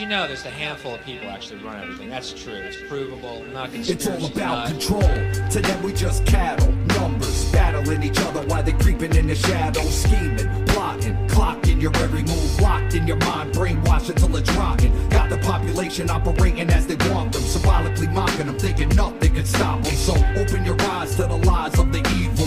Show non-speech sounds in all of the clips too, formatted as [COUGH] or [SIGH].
You know there's a handful of people actually run everything. That's true. It's provable. Not. It's all about not- control. To them, we just cattle, numbers, battling each other while they creeping in the shadows, scheming, plotting, clocking your every move, locked in your mind, brainwashed until it's rotten. Got the population operating as they want them, symbolically mocking them, thinking nothing can stop them. So open your eyes to the lies of the evil,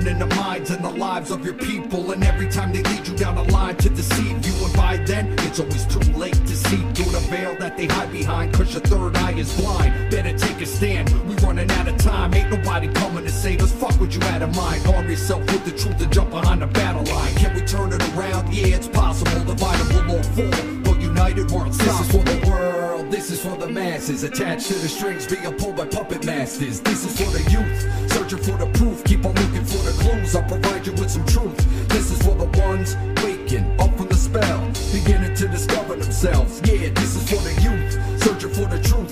poison in the minds and the lives of your people. And every time they lead you down a line to deceive you, and by then it's always too late to see through the veil that they hide behind. Cause your third eye is blind. Better take a stand. We running out of time. Ain't nobody coming to save us. Fuck what you had in mind. Arm yourself with the truth and jump behind the battle line. Can we turn it around? Yeah, it's possible. Divided we'll all fall. But united we're unstoppable. This is for the world. This is for the masses. Attached to the strings being pulled by puppet masters. This is for the youth. Searching for the proof. Keep on looking for the clues. I'll provide you with some truth. This is for the ones waking up from the spell. Beginning to discover themselves. Yeah, this is for the youth. Searching for the truth.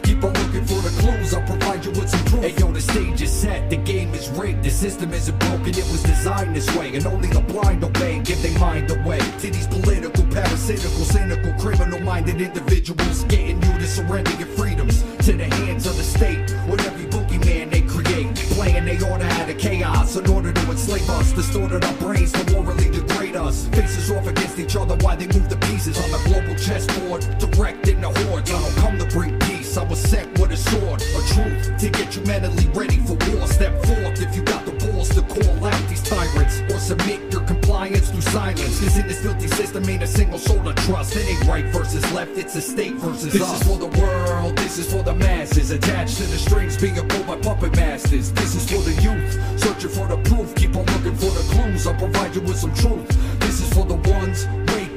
Looking for the clues. I'll provide you with some proof. Hey yo, the stage is set. The game is rigged. The system isn't broken. It was designed this way. And only the blind obey. Give their mind away to these political, parasitical, cynical, criminal-minded individuals. Getting you to surrender your freedoms to the hands of the state. With every boogeyman they create. Playing they order out of chaos in order to enslave us. Distorted our brains to morally degrade us. Faces off against each other while they move the pieces on the global chessboard. Directing the hordes. I don't come to bring peace. I was sent with a sword, a truth to get you mentally ready for war. Step forth if you got the balls to call out these tyrants or submit your compliance through silence. Cause in this filthy system ain't a single soul to trust. It ain't right versus left, it's a state versus this us. This is for the world, this is for the masses. Attached to the strings being pulled by puppet masters. This is for the youth, searching for the proof. Keep on looking for the clues, I'll provide you with some truth. This is for the ones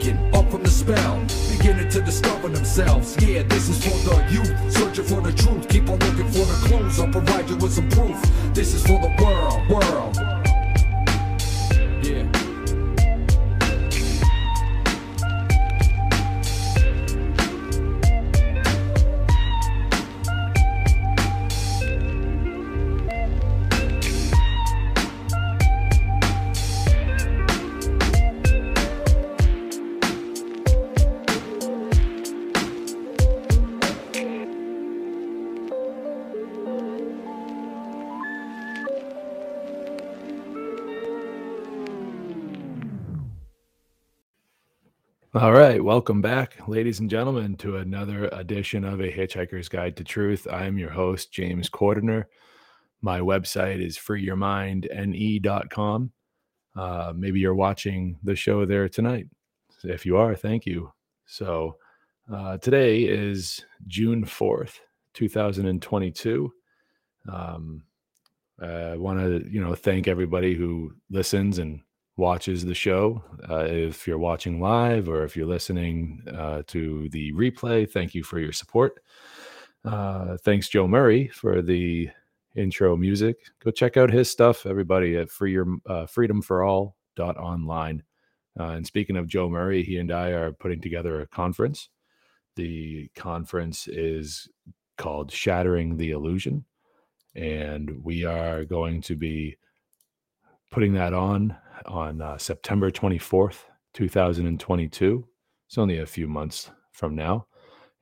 up from the spell, beginning to discover themselves. Yeah, this is for the youth, searching for the truth. Keep on looking for the clues, I'll provide you with some proof. This is for the world, world. All right, welcome back, ladies and gentlemen, to another edition of A Hitchhiker's Guide to Truth. I am your host, James Cordiner. My website is freeyourmindne.com. Uh, maybe you're watching the show there tonight. If you are, thank you. So uh, today is June 4th, 2022. Um, I want to, you know, thank everybody who listens and watches the show. Uh, if you're watching live or if you're listening uh, to the replay, thank you for your support. Uh, thanks, Joe Murray, for the intro music. Go check out his stuff, everybody, at free your, uh, freedomforall.online. Uh, and speaking of Joe Murray, he and I are putting together a conference. The conference is called Shattering the Illusion. And we are going to be putting that on on uh, September 24th, 2022. It's only a few months from now.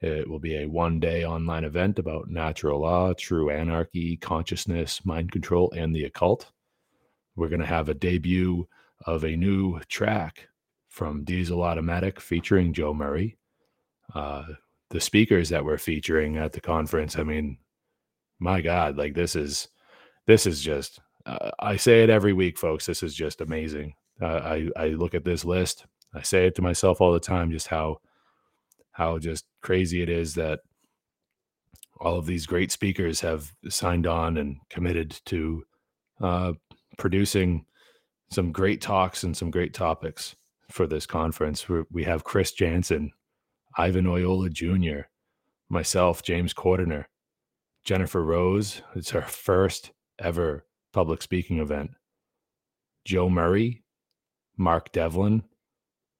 It will be a one day online event about natural law, true anarchy, consciousness, mind control, and the occult. We're going to have a debut of a new track from Diesel Automatic featuring Joe Murray. Uh, the speakers that we're featuring at the conference, I mean, my God, like this is this is just uh, I say it every week, folks. This is just amazing. Uh, I I look at this list. I say it to myself all the time, just how how just crazy it is that all of these great speakers have signed on and committed to uh, producing some great talks and some great topics for this conference. We're, we have Chris Jansen, Ivan Oyola Jr., myself, James Cordiner, Jennifer Rose. It's her first ever public speaking event. Joe Murray, Mark Devlin,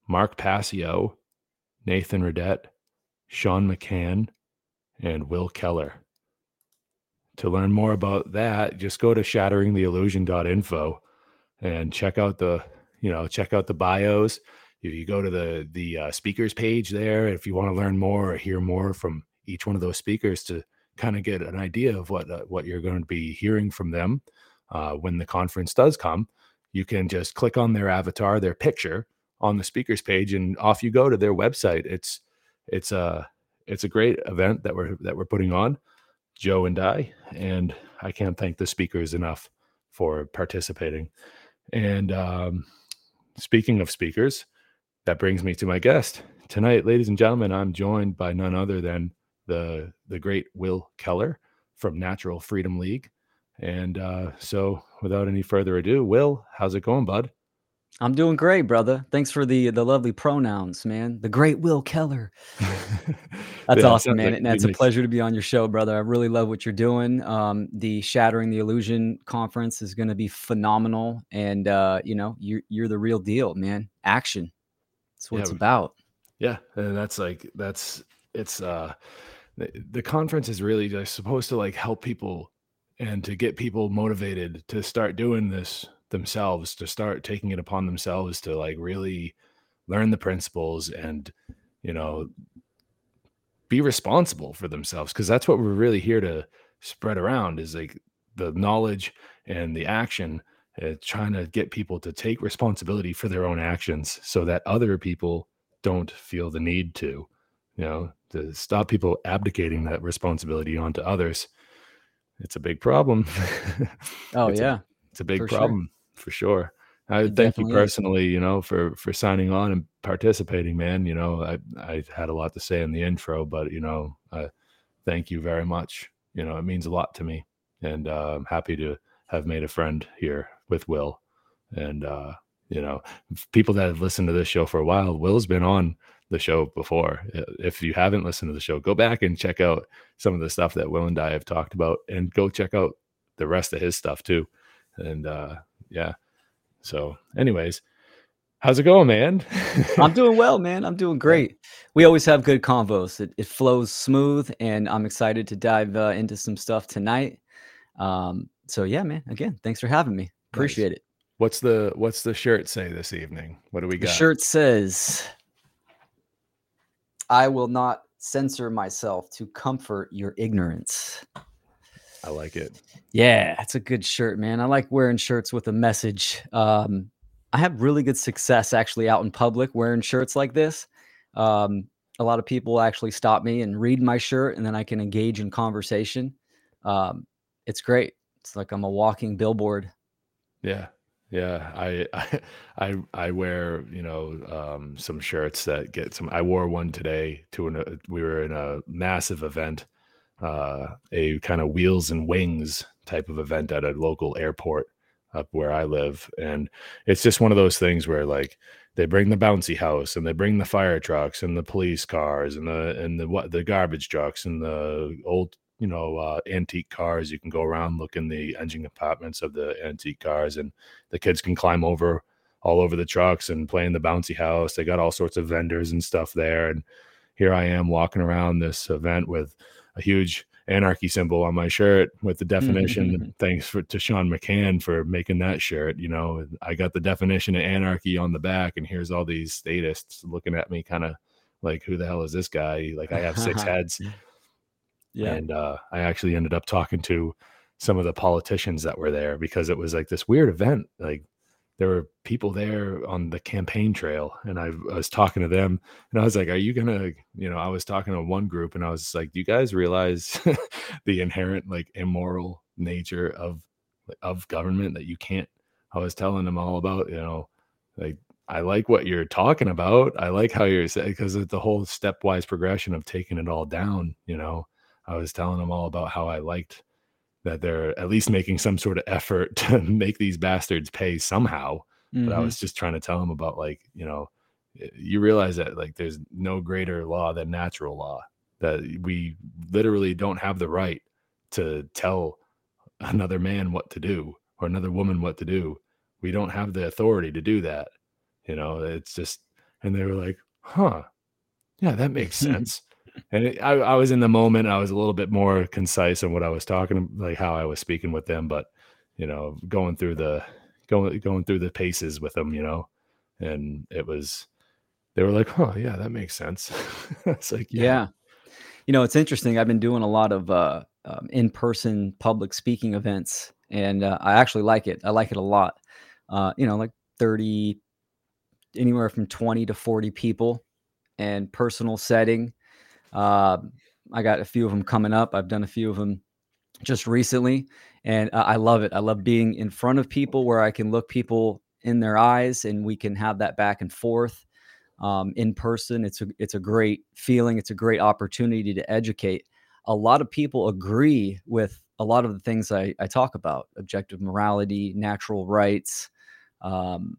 Mark Passio, Nathan Redette, Sean McCann, and Will Keller. To learn more about that, just go to shatteringtheillusion.info and check out the, you know, check out the bios, if you go to the the uh, speakers page there, if you want to learn more or hear more from each one of those speakers to kind of get an idea of what uh, what you're going to be hearing from them uh, when the conference does come, you can just click on their avatar, their picture on the speakers page, and off you go to their website. It's it's a it's a great event that we're that we're putting on, Joe and I, and I can't thank the speakers enough for participating. And um, speaking of speakers, that brings me to my guest tonight, ladies and gentlemen. I'm joined by none other than the the great Will Keller from Natural Freedom League. And uh, so, without any further ado, Will, how's it going, bud? I'm doing great, brother. Thanks for the the lovely pronouns, man. The great Will Keller. [LAUGHS] That's Yeah, awesome, man. like And it's a pleasure to be on your show, brother. I really love what you're doing. Um, the Shattering the Illusion conference is going to be phenomenal, and uh, you know, you're you're the real deal, man. Action. That's what Yeah, it's about. Yeah, and that's like that's it's uh the, the conference is really just supposed to like help people and to get people motivated to start doing this themselves, to start taking it upon themselves to like really learn the principles and you know be responsible for themselves because that's what we're really here to spread around is like the knowledge and the action uh, trying to get people to take responsibility for their own actions so that other people don't feel the need to you know to stop people abdicating that responsibility onto others it's a big problem. [LAUGHS] Oh It's a- yeah, it's a big For sure. problem for sure. I It thank you definitely is. personally you know for for signing on and participating man. You know i i had a lot to say in the intro but you know uh, thank you very much. You know it means a lot to me and uh, i'm happy to have made a friend here with will. And uh you know people that have listened to this show for a while will's been on the show before if you haven't listened to the show go back and check out some of the stuff that will and i have talked about and go check out the rest of his stuff too and uh yeah so anyways how's it going man [LAUGHS] I'm doing well, man. I'm doing great. We always have good convos. It, it flows smooth, and I'm excited to dive uh, into some stuff tonight. Um, so yeah, man. Again, thanks for having me. Appreciate it. what's the what's the shirt say this evening what do we got? The shirt says, "I will not censor myself to comfort your ignorance." i like it Yeah, it's a good shirt, man. I like wearing shirts with a message. Um, I have really good success actually out in public wearing shirts like this. Um, a lot of people actually stop me and read my shirt, and then I can engage in conversation. Um, it's great. It's like I'm a walking billboard. Yeah. Yeah. [LAUGHS] I, I, I, wear, you know, um, some shirts that get some, I wore one today to an, uh, we were in a massive event, uh, a kind of wheels and wings type of event at a local airport up where I live. And it's just one of those things where like they bring the bouncy house and they bring the fire trucks and the police cars and the, and the, what, the garbage trucks and the old you know uh, antique cars you can go around look in the engine compartments of the antique cars and the kids can climb over all over the trucks and play in the bouncy house. They got all sorts of vendors and stuff there and here i am walking around this event with a huge anarchy symbol on my shirt with the definition [LAUGHS] thanks for to sean mccann for making that shirt you know? I got the definition of anarchy on the back and here's all these statists looking at me kind of like who the hell is this guy? Like i have six [LAUGHS] heads Yeah. and uh, I actually ended up talking to some of the politicians that were there because it was like this weird event. Like there were people there on the campaign trail, and I, I was talking to them, and I was like, "Are you gonna?" You know, I was talking to one group, and I was like, "Do you guys realize [LAUGHS] the inherent like immoral nature of of government that you can't?" I was telling them all about, you know, like I like what you're talking about. I like how you're saying because the whole stepwise progression of taking it all down. You know, I was telling them all about how I liked that they're at least making some sort of effort [LAUGHS] to make these bastards pay somehow. But I Mhm. was just trying to tell them about like, you know, you realize that like there's no greater law than natural law. That we literally don't have the right to tell another man what to do or another woman what to do. We don't have the authority to do that. You know, it's just and they were like, "Huh. Yeah, that makes [LAUGHS] sense." And I, I was in the moment i was a little bit more concise on what i was talking like how i was speaking with them but you know going through the going going through the paces with them you know and it was they were like, "Oh, yeah, that makes sense." [LAUGHS] it's like, yeah. Yeah. You know, it's interesting. I've been doing a lot of uh, um, in-person public speaking events, and uh, I actually like it. I like it a lot. Uh, you know, like thirty, anywhere from twenty to forty people, and personal setting. Uh, I got a few of them coming up. I've done a few of them just recently, and uh, I love it. I love being in front of people where I can look people in their eyes, and we can have that back and forth um, in person. It's a it's a great feeling. It's a great opportunity to educate. A lot of people agree with a lot of the things I, I talk about: objective morality, natural rights, um,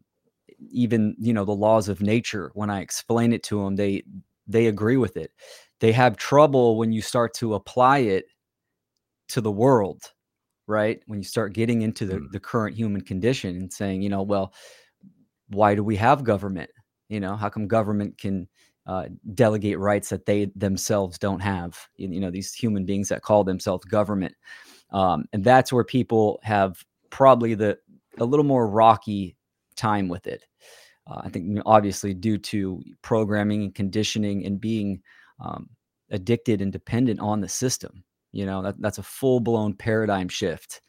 even you know the laws of nature. When I explain it to them, they they agree with it. They have trouble when you start to apply it to the world, right? When you start getting into the, Mm. the current human condition and saying, you know, well, why do we have government? You know, how come government can uh, delegate rights that they themselves don't have? You, you know, these human beings that call themselves government, um, and that's where people have probably the a little more rocky time with it. Uh, I think obviously due to programming and conditioning and being um, addicted and dependent on the system. You know, that, that's a full blown paradigm shift.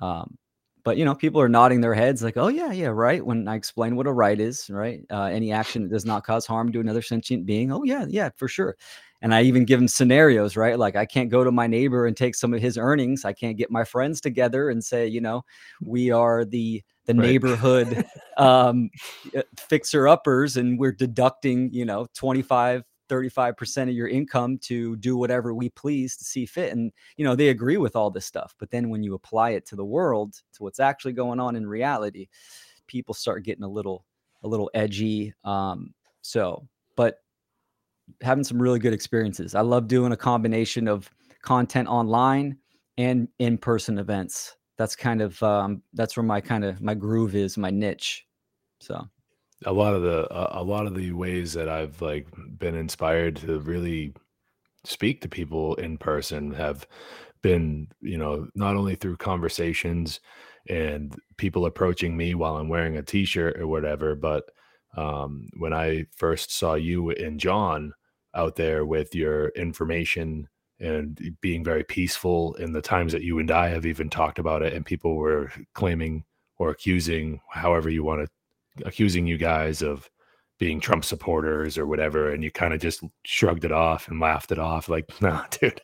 Um, but you know, people are nodding their heads like, "Oh yeah, yeah, right." When I explain what a right is, right? Uh, any action that does not cause harm to another sentient being. Oh yeah, yeah, for sure. And I even give them scenarios, right? Like I can't go to my neighbor and take some of his earnings. I can't get my friends together and say, you know, we are the the Right. neighborhood [LAUGHS] um, fixer uppers, and we're deducting, you know, 25 35% of your income to do whatever we please to see fit and you know they agree with all this stuff but then when you apply it to the world to what's actually going on in reality people start getting a little a little edgy um so but having some really good experiences. I love doing a combination of content online and in-person events. That's kind of um that's where my kind of my groove is my niche so a lot of the a, lot of the ways that I've like been inspired to really speak to people in person have been, you know, not only through conversations and people approaching me while I'm wearing a t-shirt or whatever, but um, when I first saw you and John out there with your information and being very peaceful in the times that you and I have even talked about it and people were claiming or accusing however you want to accusing you guys of being Trump supporters or whatever, and you kind of just shrugged it off and laughed it off, like, [LAUGHS] nah, dude,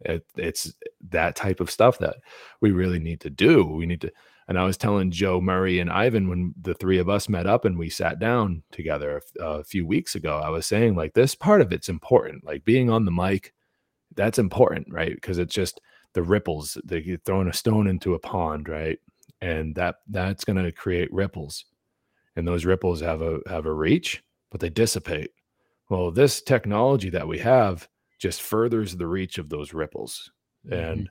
it, it's that type of stuff that we really need to do. We need to. And I was telling Joe Murray and Ivan when the three of us met up and we sat down together a, a few weeks ago. I was saying like this part of it's important, like being on the mic. That's important, right? Because it's just the ripples. They get throwing a stone into a pond, right? And that that's going to create ripples and those ripples have a have a reach but they dissipate. Well this technology that we have just furthers the reach of those ripples. And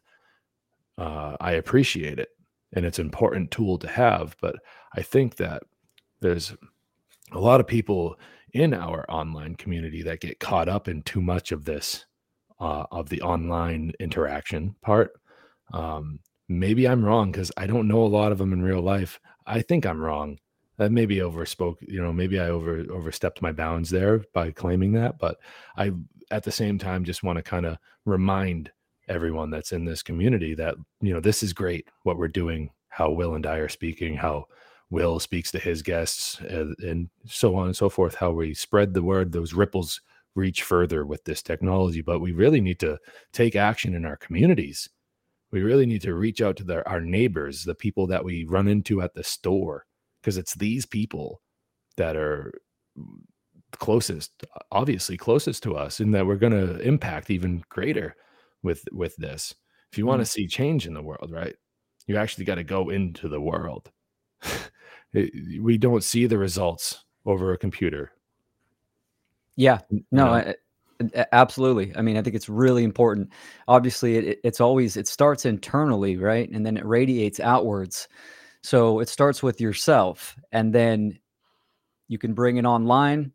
uh, i appreciate it and it's an important tool to have but i think that there's a lot of people in our online community that get caught up in too much of this uh, of the online interaction part. Um, maybe i'm wrong because i don't know a lot of them in real life. I think i'm wrong that maybe overspoke you know maybe i over overstepped my bounds there by claiming that but i at the same time just want to kind of remind everyone that's in this community that you know this is great what we're doing how will and i are speaking how will speaks to his guests and, and so on and so forth how we spread the word those ripples reach further with this technology but we really need to take action in our communities. We really need to reach out to the, our neighbors the people that we run into at the store because it's these people that are closest obviously closest to us and that we're going to impact even greater with with this if you want to mm. see change in the world right you actually got to go into the world [LAUGHS] It- we don't see the results over a computer Yeah, no? I, absolutely. I mean, I think it's really important. Obviously, it- it's always it starts internally, right, and then it radiates outwards. So it starts with yourself, and then you can bring it online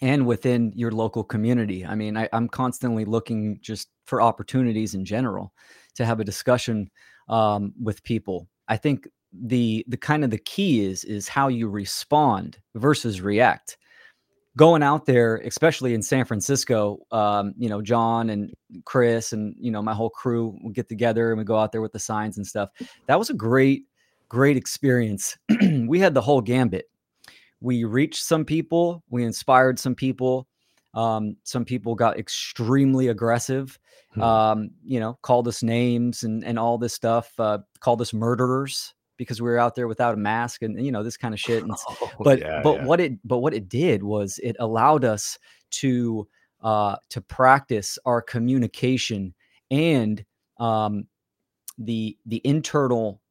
and within your local community. I mean, I, I'm constantly looking just for opportunities in general to have a discussion um, with people. I think the the kind of the key is is how you respond versus react going out there, especially in San Francisco, um, you know, John and Chris and you know my whole crew get together and we go out there with the signs and stuff. That was a great, great experience. [CLEARS THROAT] we had the whole gambit. We reached some people, we inspired some people. Um, some people got extremely aggressive. Hmm. Um, you know, called us names and and all this stuff. Uh, called us murderers because we were out there without a mask and you know this kind of [LAUGHS] shit. And Oh, but yeah, but yeah. what it but what it did was it allowed us to uh to practice our communication and um the the internal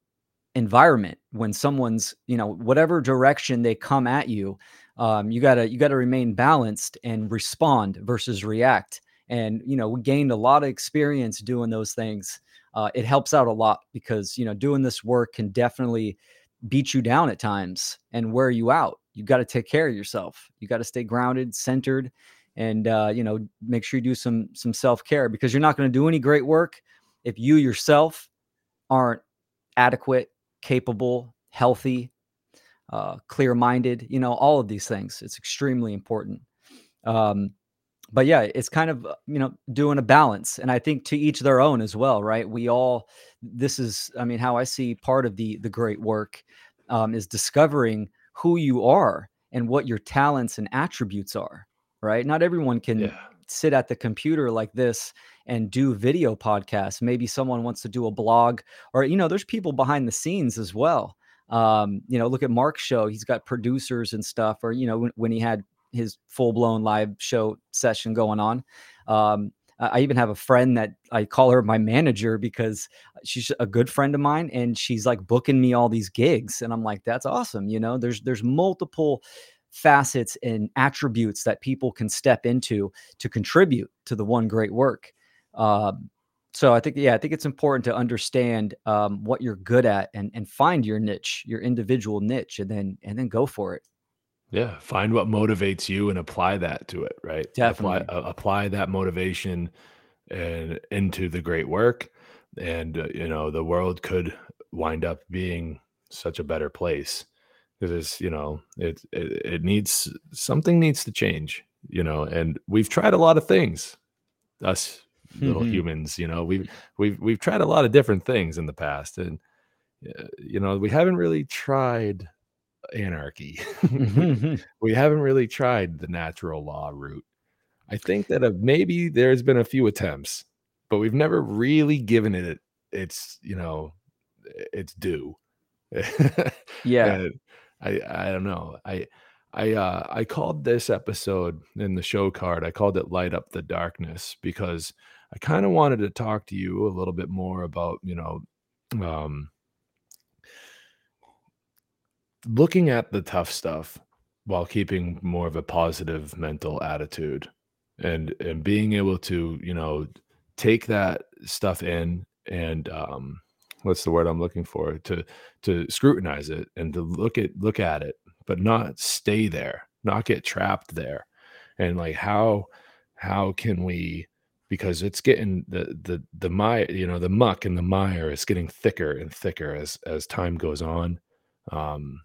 environment when someone's you know whatever direction they come at you um you got to you got to remain balanced and respond versus react. And you know we gained a lot of experience doing those things. Uh, it helps out a lot because you know doing this work can definitely beat you down at times and wear you out. You got to take care of yourself. You got to stay grounded centered and uh, you know make sure you do some some self-care because you're not going to do any great work if you yourself aren't adequate capable healthy uh, clear-minded you know all of these things. It's extremely important. Um, but yeah it's kind of uh, you know doing a balance and i think to each their own as well right? We all this is i mean how i see part of the the great work um, is discovering who you are and what your talents and attributes are right? Not everyone can Yeah. sit at the computer like this and do video podcasts. Maybe someone wants to do a blog or you know there's people behind the scenes as well. Um you know look at mark's show he's got producers and stuff or you know when, when he had his full-blown live show session going on. Um I even have a friend that I call her my manager because she's a good friend of mine and she's like booking me all these gigs and I'm like that's awesome you know? There's there's multiple facets and attributes that people can step into to contribute to the one great work um so I think yeah I think it's important to understand um, what you're good at and and find your niche your individual niche and then and then go for it Yeah, find what motivates you and apply that to it, right? Apply Definitely. uh, apply that motivation and into the great work, and uh, you know the world could wind up being such a better place because it's you know it, it it needs something needs to change, you know, and we've tried a lot of things, us little Mhm. humans, you know, we've we've we've tried a lot of different things in the past, and uh, you know we haven't really tried anarchy. [LAUGHS] we, we haven't really tried the natural law route. I think that uh, maybe there's been a few attempts, but we've never really given it its, you know, its due. [LAUGHS] yeah And I I don't know. I I uh I called this episode in the show card. I called it Light Up the Darkness because I kind of wanted to talk to you a little bit more about, you know, um looking at the tough stuff while keeping more of a positive mental attitude and and being able to you know take that stuff in and um what's the word i'm looking for? To to scrutinize it and to look at look at it but not stay there not get trapped there. And like how how can we because it's getting the the the mire you know the muck and the mire is getting thicker and thicker as as time goes on um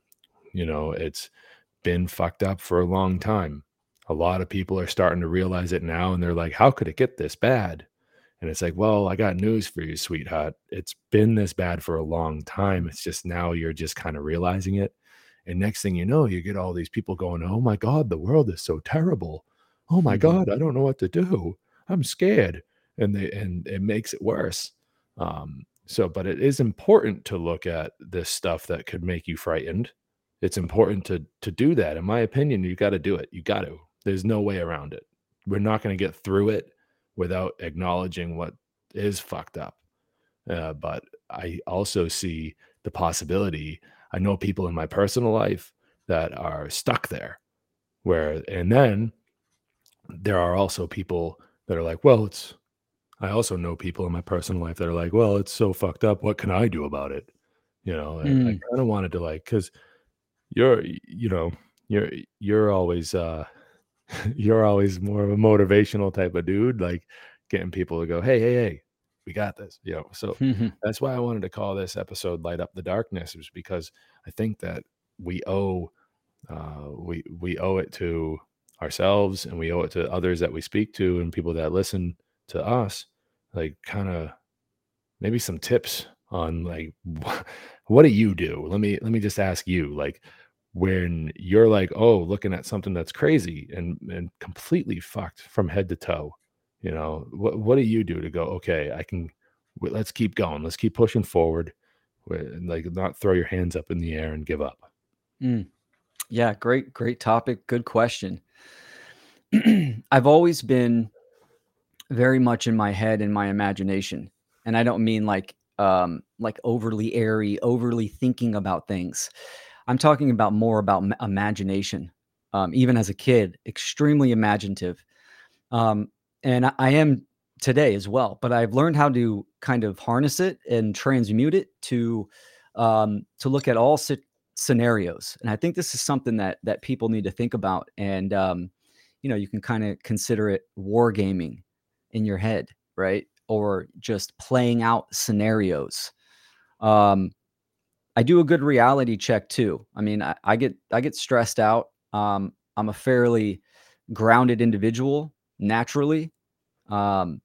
you know, it's been fucked up for a long time. A lot of people are starting to realize it now and they're like, how could it get this bad? And it's like, well, I got news for you, sweetheart. It's been this bad for a long time. It's just now you're just kind of realizing it. And next thing you know, you get all these people going, oh my God, the world is so terrible. Oh my Mhm. God, I don't know what to do. I'm scared. And they and it makes it worse. Um, so, but it is important to look at this stuff that could make you frightened. It's important to to do that. In my opinion you got to do it. You got to there's no way around it. We're not going to get through it without acknowledging what is fucked up. Uh, but i also see the possibility. I know people in my personal life that are stuck there where and then there are also people that are like well it's i also know people in my personal life that are like well it's so fucked up. What can i do about it? You know and i Mm. kind of wanted to like because you're you know you're you're always uh [LAUGHS] you're always more of a motivational type of dude like getting people to go hey hey hey we got this you know? So that's why i wanted to call this episode light up the darkness was because i think that we owe uh we we owe it to ourselves and we owe it to others that we speak to and people that listen to us like kind of maybe some tips on like [LAUGHS] what do you do? Let me let me just ask you like when you're like oh looking at something that's crazy and and completely fucked from head to toe you know what what do you do to go okay i can let's keep going. Let's keep pushing forward like not throw your hands up in the air and give up. Mm. yeah great great topic. Good question [CLEARS THROAT] i've always been very much in my head and my imagination. And i don't mean like um like overly airy overly thinking about things. I'm talking about more about imagination. Um, even as a kid extremely imaginative. Um, and I, I am today as well but i've learned how to kind of harness it and transmute it to um, to look at all si- scenarios. And i think this is something that that people need to think about. And um, you know you can kind of consider it wargaming in your head right? Or just playing out scenarios. Um, i do a good reality check too. I mean i, I get i get stressed out. Um, i'm a fairly grounded individual naturally. Um,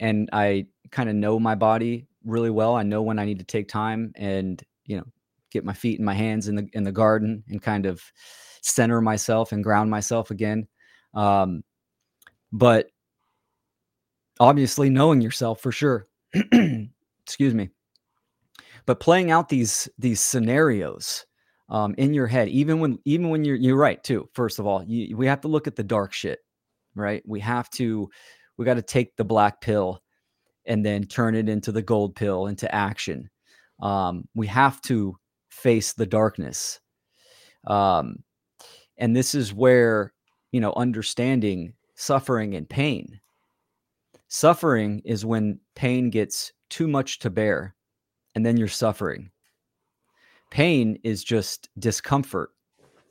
and I kind of know my body really well. I know when I need to take time and you know get my feet and my hands in the in the garden and kind of center myself and ground myself again. Um, but obviously knowing yourself for sure. [CLEARS THROAT] Excuse me. But playing out these these scenarios um, in your head, even when even when you're you're right too. First of all, you, we have to look at the dark shit, right? We have to we got to take the black pill and then turn it into the gold pill into action. Um, we have to face the darkness. Um, and this is where, you know, understanding suffering and pain. Suffering is when pain gets too much to bear and then you're suffering. Pain is just discomfort.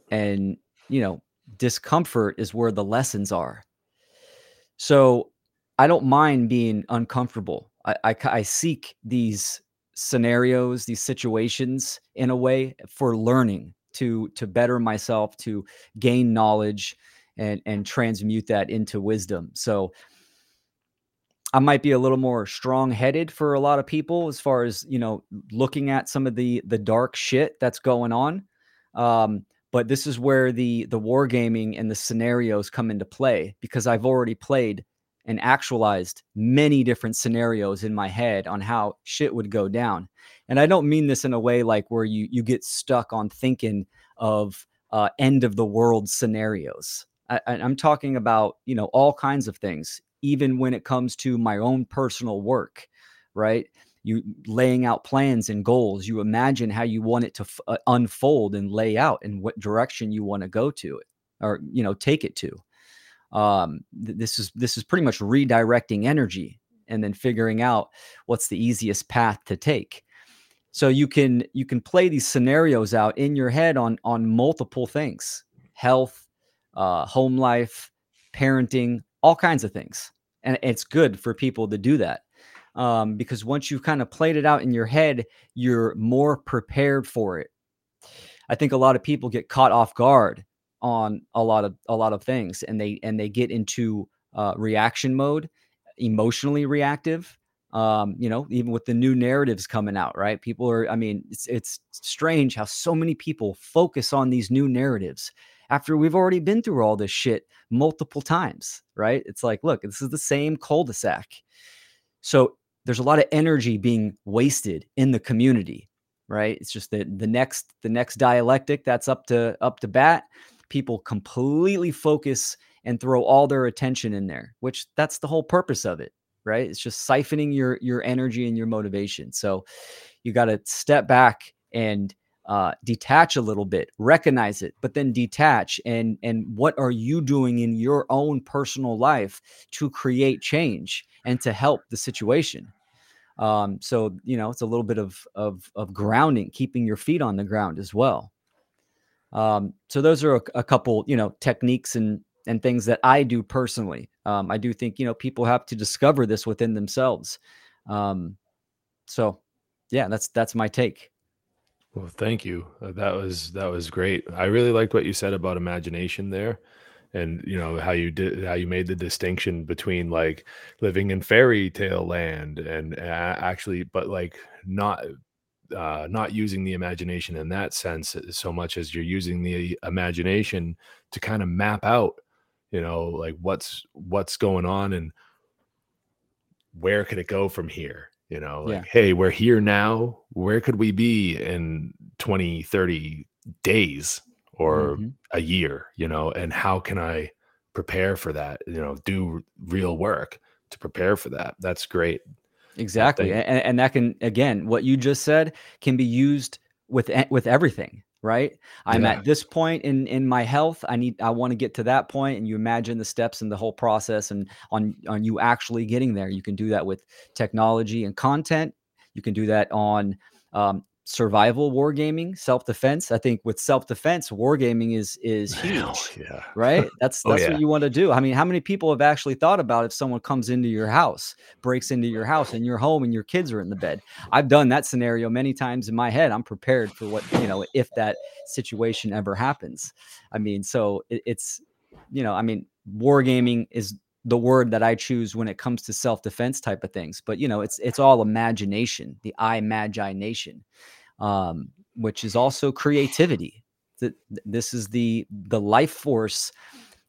And, you know, discomfort is where the lessons are. So I don't mind being uncomfortable. I, I, I seek these scenarios, these situations in a way for learning to to better myself, to gain knowledge and and transmute that into wisdom. So I might be a little more strong-headed for a lot of people as far as, you know, looking at some of the the dark shit that's going on. Um, but this is where the the wargaming and the scenarios come into play because I've already played and actualized many different scenarios in my head on how shit would go down. And I don't mean this in a way like where you you get stuck on thinking of uh, end of the world scenarios. I, I'm talking about you know all kinds of things, even when it comes to my own personal work, right? You laying out plans and goals. You imagine how you want it to f- uh, unfold and lay out, and what direction you want to go to it, or you know take it to um, th- this is this is pretty much redirecting energy and then figuring out what's the easiest path to take so you can you can play these scenarios out in your head on on multiple things health uh, home life parenting all kinds of things. And it's good for people to do that um, because once you've kind of played it out in your head you're more prepared for it. I think a lot of people get caught off guard on a lot of a lot of things and they and they get into uh, reaction mode emotionally reactive um you know even with the new narratives coming out right? People are i mean it's it's strange how so many people focus on these new narratives after we've already been through all this shit multiple times right it's like look this is the same cul-de-sac so there's a lot of energy being wasted in the community right it's just that the next the next dialectic that's up to up to bat people completely focus and throw all their attention in there, which that's the whole purpose of it, right? It's just siphoning your your energy and your motivation. So you got to step back and uh, detach a little bit, recognize it, but then detach and and what are you doing in your own personal life to create change and to help the situation? Um, so you know it's a little bit of of of grounding, keeping your feet on the ground as well. Um, so those are a, a, couple, you know, techniques and and things that I do personally. Um, I do think you know people have to discover this within themselves. Um, so, yeah, that's that's my take. Well, thank you. Uh, that was that was great. I really liked what you said about imagination there, and you know how you did how you made the distinction between like living in fairy tale land and uh, actually but like not uh not using the imagination in that sense uh, so much as you're using the imagination to kind of map out you know like what's what's going on and where could it go from here you know like Yeah. hey we're here now where could we be in 20 30 days or Mhm. a year you know and how can i prepare for that you know do real work to prepare for that that's great Exactly, and, and that can again, what you just said can be used with with everything, right? I'm Yeah. at this point in in my health. I need, I want to get to that point, and you imagine the steps and the whole process, and on on you actually getting there. You can do that with technology and content. You can do that on um, survival wargaming, self defense. I think with self defense, wargaming is is huge yeah right? [LAUGHS] That's Oh, that's yeah. what you want to do. I mean, how many people have actually thought about if someone comes into your house, breaks into your house and your home and your kids are in the bed? I've done that scenario many times in my head. I'm prepared for what, you know, if that situation ever happens. I mean, so it, it's, you know, I mean, wargaming is the word that I choose when it comes to self-defense type of things. But you know, it's it's all imagination, the i imagination, um, which is also creativity. Th- th- This is the the life force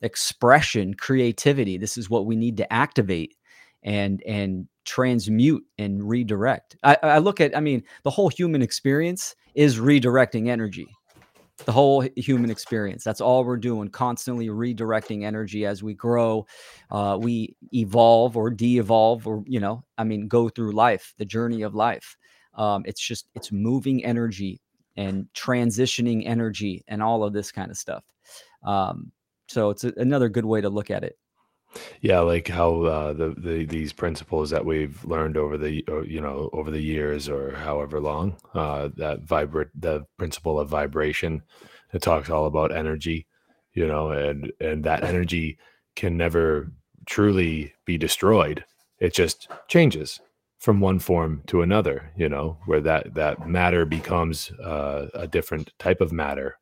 expression, creativity. This is what we need to activate and and transmute and redirect. I, I look at, I mean, the whole human experience is redirecting energy. The whole human experience. That's all we're doing, constantly redirecting energy as we grow, uh, we evolve or de-evolve, or you know, I mean, go through life, the journey of life. Um, it's just it's moving energy and transitioning energy and all of this kind of stuff. Um, so it's a, another good way to look at it. Yeah like how uh the, the these principles that we've learned over the uh, you know over the years or however long uh that vibrate the principle of vibration it talks all about energy you know and and that energy can never truly be destroyed. It just changes from one form to another you know where that that matter becomes uh, a different type of matter.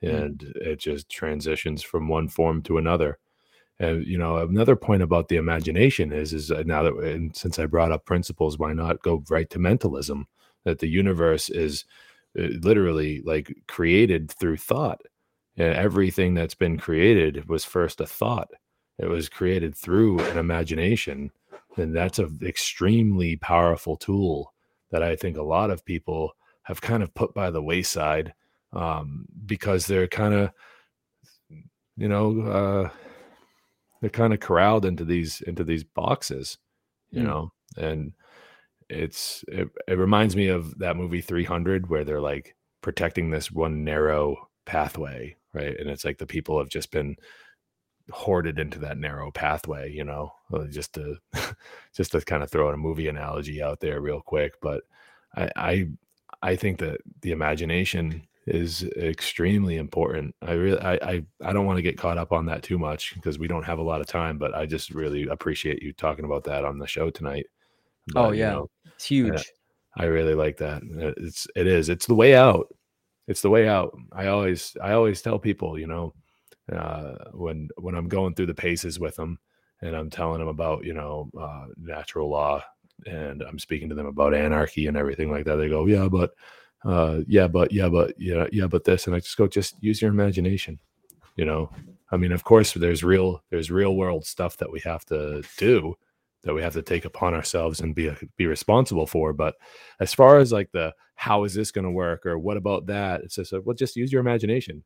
Mm. and it just transitions from one form to another and you know, another point about the imagination is is uh, now that and since I brought up principles, why not go right to mentalism? That the universe is uh, literally like created through thought, and everything that's been created was first a thought. It was created through an imagination, and that's an extremely powerful tool that I think a lot of people have kind of put by the wayside um, because they're kind of, you know. Uh, they're kind of corralled into these into these boxes you Mm. know and it's it, it reminds me of that movie 300 where they're like protecting this one narrow pathway right and it's like the people have just been hoarded into that narrow pathway you know uh, just to [LAUGHS] just to kind of throw in a movie analogy out there real quick but i i i think that the imagination is extremely important i really i i, I don't want to get caught up on that too much because we don't have a lot of time but i just really appreciate you talking about that on the show tonight Oh, But, you yeah. know, It's huge. I really like that. Uh, It's it is. It's the way out. It's the way out. I always I always tell people, you know, uh, when when I'm going through the paces with them, and I'm telling them about you know uh, natural law, and I'm speaking to them about anarchy and everything like that. They go, yeah, but uh, yeah, but yeah, but yeah, yeah, but this, and I just go, just use your imagination. You know, I mean, of course, there's real there's real world stuff that we have to do that we have to take upon ourselves and be be responsible for. But as far as like the how is this going to work or what about that, it's just a, well, just use your imagination.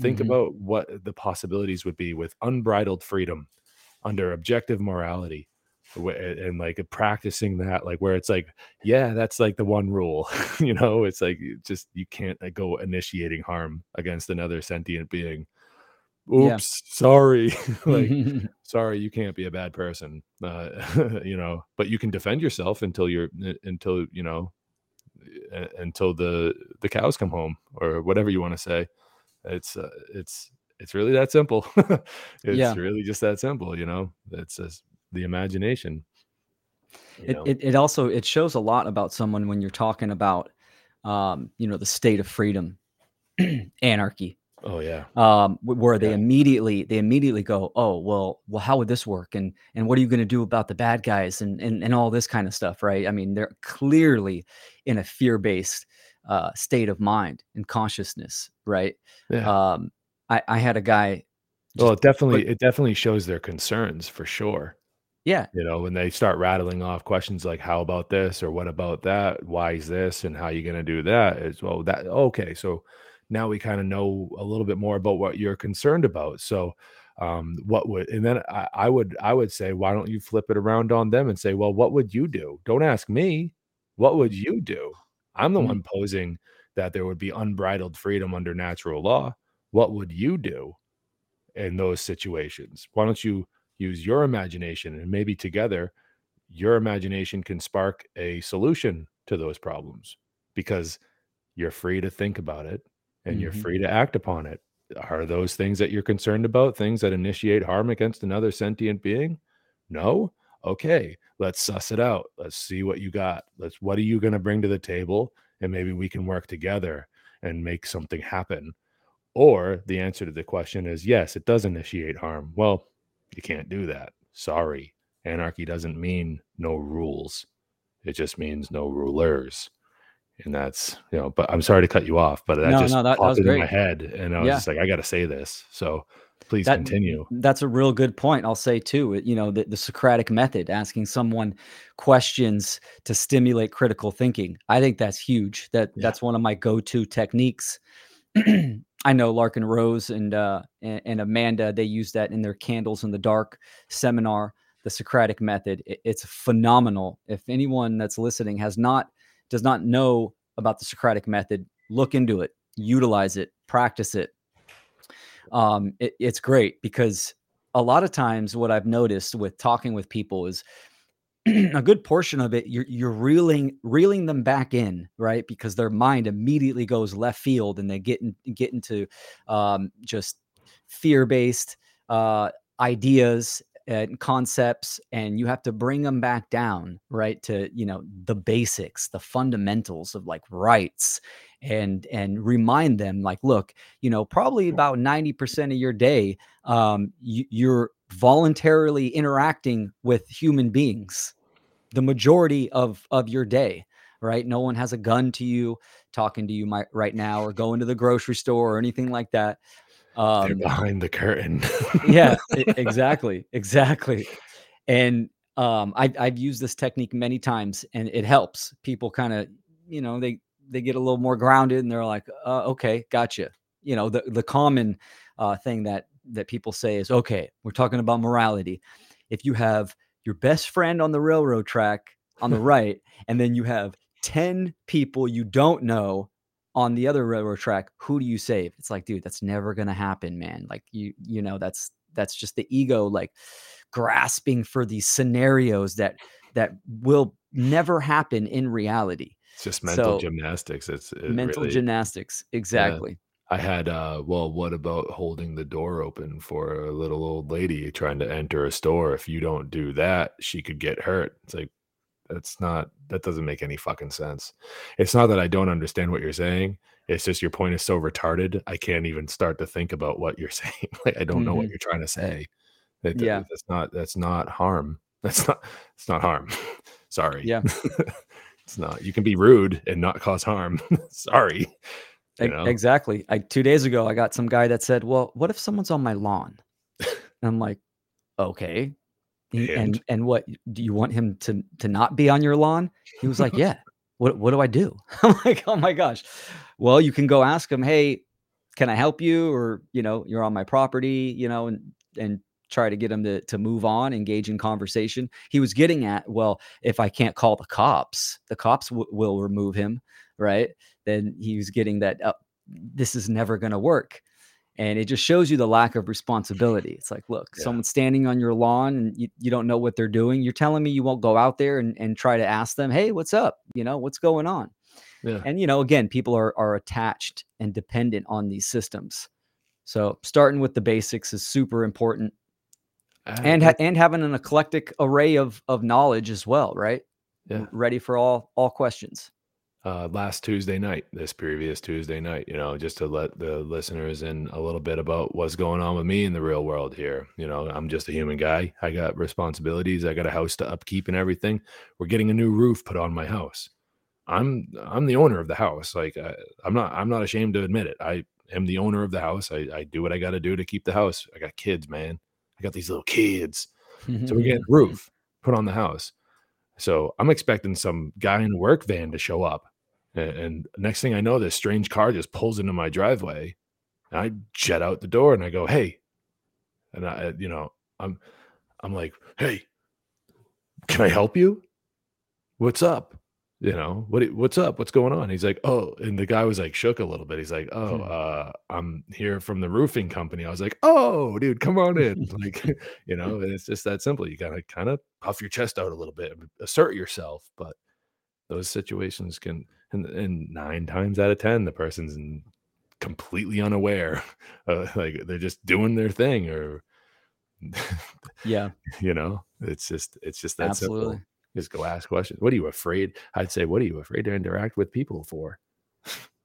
Think Mhm. about what the possibilities would be with unbridled freedom under objective morality. And like practicing that, like where it's like, yeah, that's like the one rule, [LAUGHS] you know. It's like just you can't like, go initiating harm against another sentient being. Yeah. Oops, sorry. [LAUGHS] like [LAUGHS] sorry you can't be a bad person uh, you know but you can defend yourself until you're uh, until you know until the the cows come home or whatever you want to say it's uh, it's it's really that simple it's Yeah. really just that simple you know it's just the imagination it, it, it also it shows a lot about someone when you're talking about um, you know the state of freedom [CLEARS THROAT] anarchy. Oh yeah. um wh- where they immediately they immediately go oh well well how would this work? And and what are you going to do about the bad guys? And and, and all this kind of stuff right? I mean they're clearly in a fear-based uh state of mind and consciousness right? Yeah. um i i had a guy well, it definitely it definitely shows their concerns for sure. Yeah You know, when they start rattling off questions like "How about this?" or "What about that?" "Why is this?" and "How are you going to do that?" As well, that okay. So now we kind of know a little bit more about what you're concerned about. So, um, what would and then I, I would I would say, why don't you flip it around on them and say, well, what would you do? Don't ask me. What would you do? I'm the Mhm. one posing that there would be unbridled freedom under natural law. What would you do in those situations? Why don't you use your imagination and maybe together your imagination can spark a solution to those problems because you're free to think about it and you're Mhm. free to act upon it. Are those things that you're concerned about things that initiate harm against another sentient being? No? Okay, let's suss it out. Let's see what you got. Let's what are you going to bring to the table and maybe we can work together and make something happen. Or the answer to the question is yes, it does initiate harm. Well, you can't do that. Sorry. Anarchy doesn't mean no rules. It just means no rulers. And that's, you know, but I'm sorry to cut you off, but that No, just no, that- that popped was into my head. And I was Yeah. just like, I got to say this. So please that continue. that's a real good point i'll say too you know the, the socratic method asking someone questions to stimulate critical thinking i think that's huge that Yeah. that's one of my go-to techniques [CLEARS THROAT] i know larken rose and uh and, and amanda they use that in their candles in the dark seminar the socratic method. It- it's phenomenal. If anyone that's listening has not does not know about the socratic method look into it utilize it practice it. Um, it, it's great because a lot of times what I've noticed with talking with people is a good portion of it you're you're reeling reeling them back in right? Because their mind immediately goes left field and they get in, get into um, just fear based uh, ideas and concepts and you have to bring them back down right to you know the basics the fundamentals of like rights and and remind them like look you know probably about 90% of your day um, you, you're voluntarily interacting with human beings the majority of of your day right? No one has a gun to you talking to you mi- right now or going to the grocery store or anything like that. They're um, behind the curtain. yeah [LAUGHS] exactly exactly. And um I've, I've used this technique many times and it helps. People kind of you know they they get a little more grounded and they're like uh, okay gotcha. You know the, the common uh, thing that that people say is okay we're talking about morality. If you have your best friend on the railroad track on the [LAUGHS] right and then you have 10 people you don't know on the other railroad track who do you save? It's like dude that's never gonna happen man. Like you you know that's that's just the ego like grasping for these scenarios that that will never happen in reality. It's just mental So, gymnastics. It's it mental really, gymnastics exactly I had uh well, what about holding the door open for a little old lady trying to enter a store? If you don't do that, she could get hurt. It's like that's not that doesn't make any fucking sense. It's not that I don't understand what you're saying. It's just your point is so retarded. I can't even start to think about what you're [LAUGHS] saying. like I don't know what Mhm. you're trying to say. That, Yeah. that's not that's not harm. That's not it's not harm. [LAUGHS] Sorry. Yeah. [LAUGHS] it's not. You can be rude and not cause harm. Sorry. You know? Exactly. I two days ago I got some guy that said, "Well, what if someone's on my lawn?" And I'm like, "Okay." [LAUGHS] And And? and what do you want him to to not be on your lawn? He was like, [LAUGHS] "Yeah." What what do I do? [LAUGHS] I'm like, "Oh my gosh." Well, you can go ask him, "Hey, can I help you?" Or you know, "You're on my property," you know, and and try to get him to to move on, engage in conversation. He was getting at, well, if I can't call the cops, the cops w- will remove him, right? Then he was getting that uh, this is never going to work. And it just shows you the lack of responsibility. It's like, look, Yeah. someone's standing on your lawn and you, you don't know what they're doing. You're telling me you won't go out there and, and try to ask them, hey, what's up? You know, what's going on? Yeah. And, you know, again, people are, are attached and dependent on these systems. So starting with the basics is super important Ah, and ha- and having an eclectic array of of knowledge as well, right? Yeah. Ready for all all questions. Uh, last Tuesday night, this previous Tuesday night, you know, just to let the listeners in a little bit about what's going on with me in the real world here. You know, I'm just a human guy. I got responsibilities. I got a house to upkeep and everything. We're getting a new roof put on my house. I'm I'm the owner of the house. Like I, I'm not I'm not ashamed to admit it. I am the owner of the house. I, I do what I got to do to keep the house. I got kids, man. I got these little kids. So we're getting [LAUGHS] roof put on the house. So I'm expecting some guy in a work van to show up and, and next thing I know, this strange car just pulls into my driveway. And I jet out the door and I go, "Hey," and I, you know, I'm, I'm like, "Hey, can I help you? What's up? You know, what what's up? What's going on?" He's like, "Oh," and the guy was like shook a little bit. He's like, "Oh, Hmm. uh, I'm here from the roofing company." I was like, "Oh, dude, come on in." [LAUGHS] like, you know, and it's just that simple. You gotta kind of puff your chest out a little bit, assert yourself, but those situations can and, and nine times out of ten the person's completely unaware [LAUGHS] uh, like they're just doing their thing or yeah, [LAUGHS] you know it's just it's just that absolutely. simple just go ask questions what are you afraid i'd say what are you afraid to interact with people for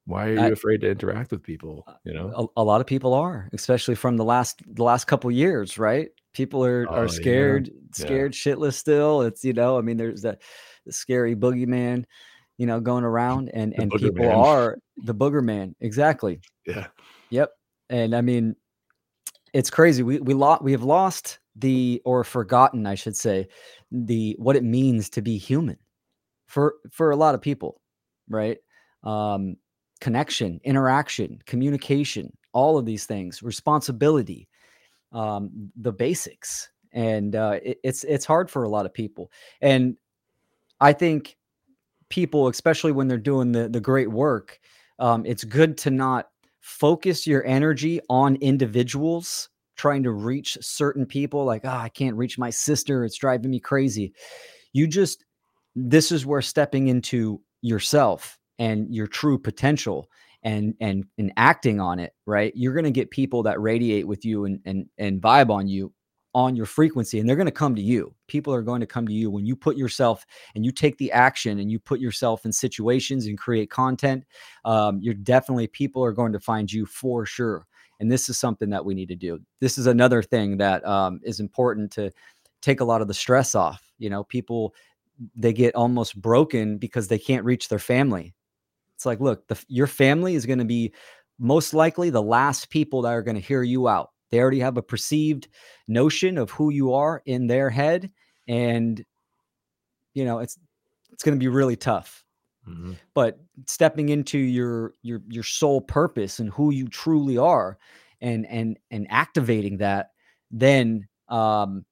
why are you I- afraid to interact with people you know A, a lot of people are, especially from the last the last couple years, right? People are Oh, yeah. are scared, Yeah. scared shitless still. It's you know, I mean, there's that the scary boogeyman, you know, going [LAUGHS] around, and The and people man. are the booger man, exactly. yeah Yep. And I mean, it's crazy. We we lost we have lost the or forgotten, I should say, the what it means to be human for for a lot of people, right? Um connection, interaction, communication, all of these things, responsibility, um the basics. And uh it, it's it's hard for a lot of people. And I think people, especially when they're doing the the great work, um, it's good to not focus your energy on individuals trying to reach certain people. Like, oh, I can't reach my sister; it's driving me crazy. You just this is where stepping into yourself and your true potential and and and acting on it right you're going to get people that radiate with you and and and vibe on you on your frequency and they're going to come to you. People are going to come to you. When you put yourself and you take the action and you put yourself in situations and create content um, you're definitely people are going to find you for sure. And this is something that we need to do. This is another thing that um, is important to take a lot of the stress off. You know people they get almost broken because they can't reach their family. It's like look the, your family is going to be most likely the last people that are going to hear you out they already have a perceived notion of who you are in their head and you know it's it's going to be really tough Mhm. but stepping into your your your sole purpose and who you truly are and and and activating that then um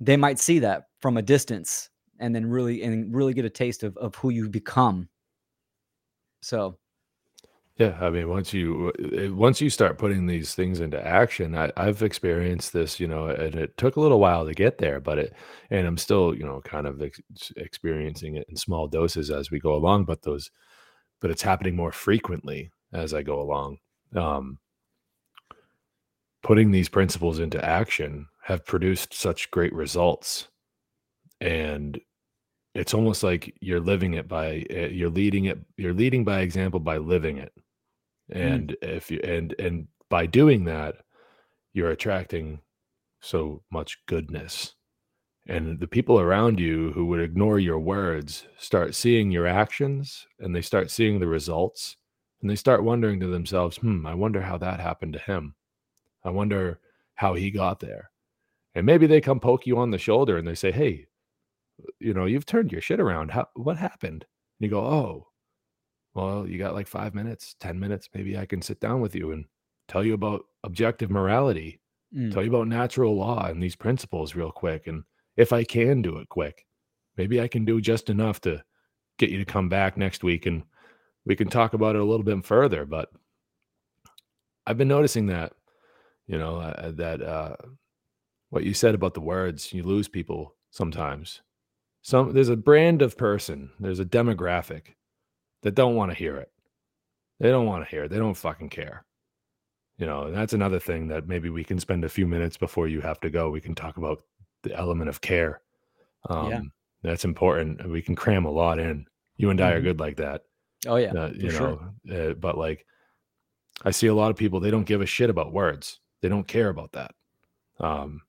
they might see that from a distance and then really and really get a taste of of who you become so Yeah, I mean, once you uh, once you start putting these things into action, I, I've experienced this, you know, and it took a little while to get there, but it, and I'm still, you know, kind of ex- experiencing it in small doses as we go along. But those, but it's happening more frequently as I go along. Um, putting these principles into action have produced such great results, and it's almost like you're living it by uh, you're leading it you're leading by example by living it. And if you and and by doing that you're attracting so much goodness. And the people around you who would ignore your words start seeing your actions and they start seeing the results. And they start wondering to themselves hmm i wonder how that happened to him. I wonder how he got there. And maybe they come poke you on the shoulder and they say hey you know you've turned your shit around how what happened and you go oh well, you got like five minutes, 10 minutes. Maybe I can sit down with you and tell you about objective morality, mm, tell you about natural law and these principles real quick. And if I can do it quick, maybe I can do just enough to get you to come back next week and we can talk about it a little bit further. But I've been noticing that, you know, uh, that uh, what you said about the words, you lose people sometimes. Some there's a brand of person, there's a demographic that don't want to hear it. They don't want to hear it. They don't fucking care. You know, and that's another thing that maybe we can spend a few minutes before you have to go. We can talk about the element of care. Um, Yeah. That's important. We can cram a lot in. You and I are Mhm. good like that. Oh yeah, uh, you know sure. uh, but like i see a lot of people they don't give a shit about words they don't care about that um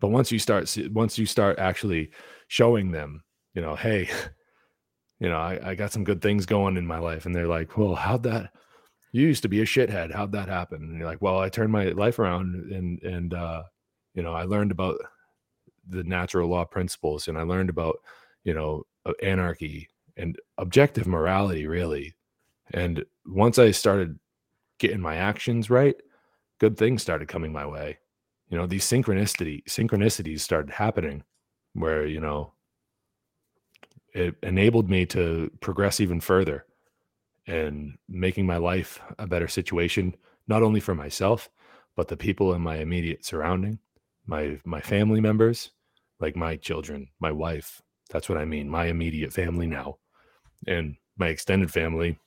but once you start once you start actually showing them you know hey [LAUGHS] you know I, I got some good things going in my life. And they're like well how'd that you used to be a shithead. How'd that happen? And you're like well i turned my life around and and uh you know i learned about the natural law principles and i learned about you know anarchy and objective morality really. And once i started getting my actions right good things started coming my way. You know these synchronicity synchronicities started happening where you know it enabled me to progress even further and making my life a better situation not only for myself but the people in my immediate surrounding my my family members like my children my wife. That's what i mean my immediate family now. And my extended family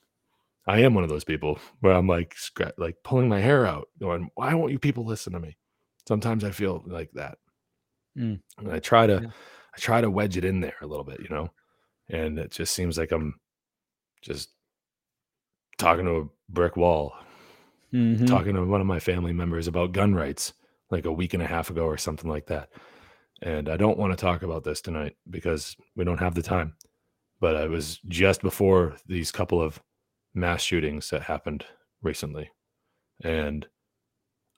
i am one of those people where i'm like like pulling my hair out going why won't you people listen to me? Sometimes i feel like that Mm. and i try to Yeah. i try to wedge it in there a little bit you know and it just seems like i'm just talking to a brick wall Mhm. talking to one of my family members about gun rights like a week and a half ago or something like that. And I don't want to talk about this tonight because we don't have the time. But it was just before these couple of mass shootings that happened recently. And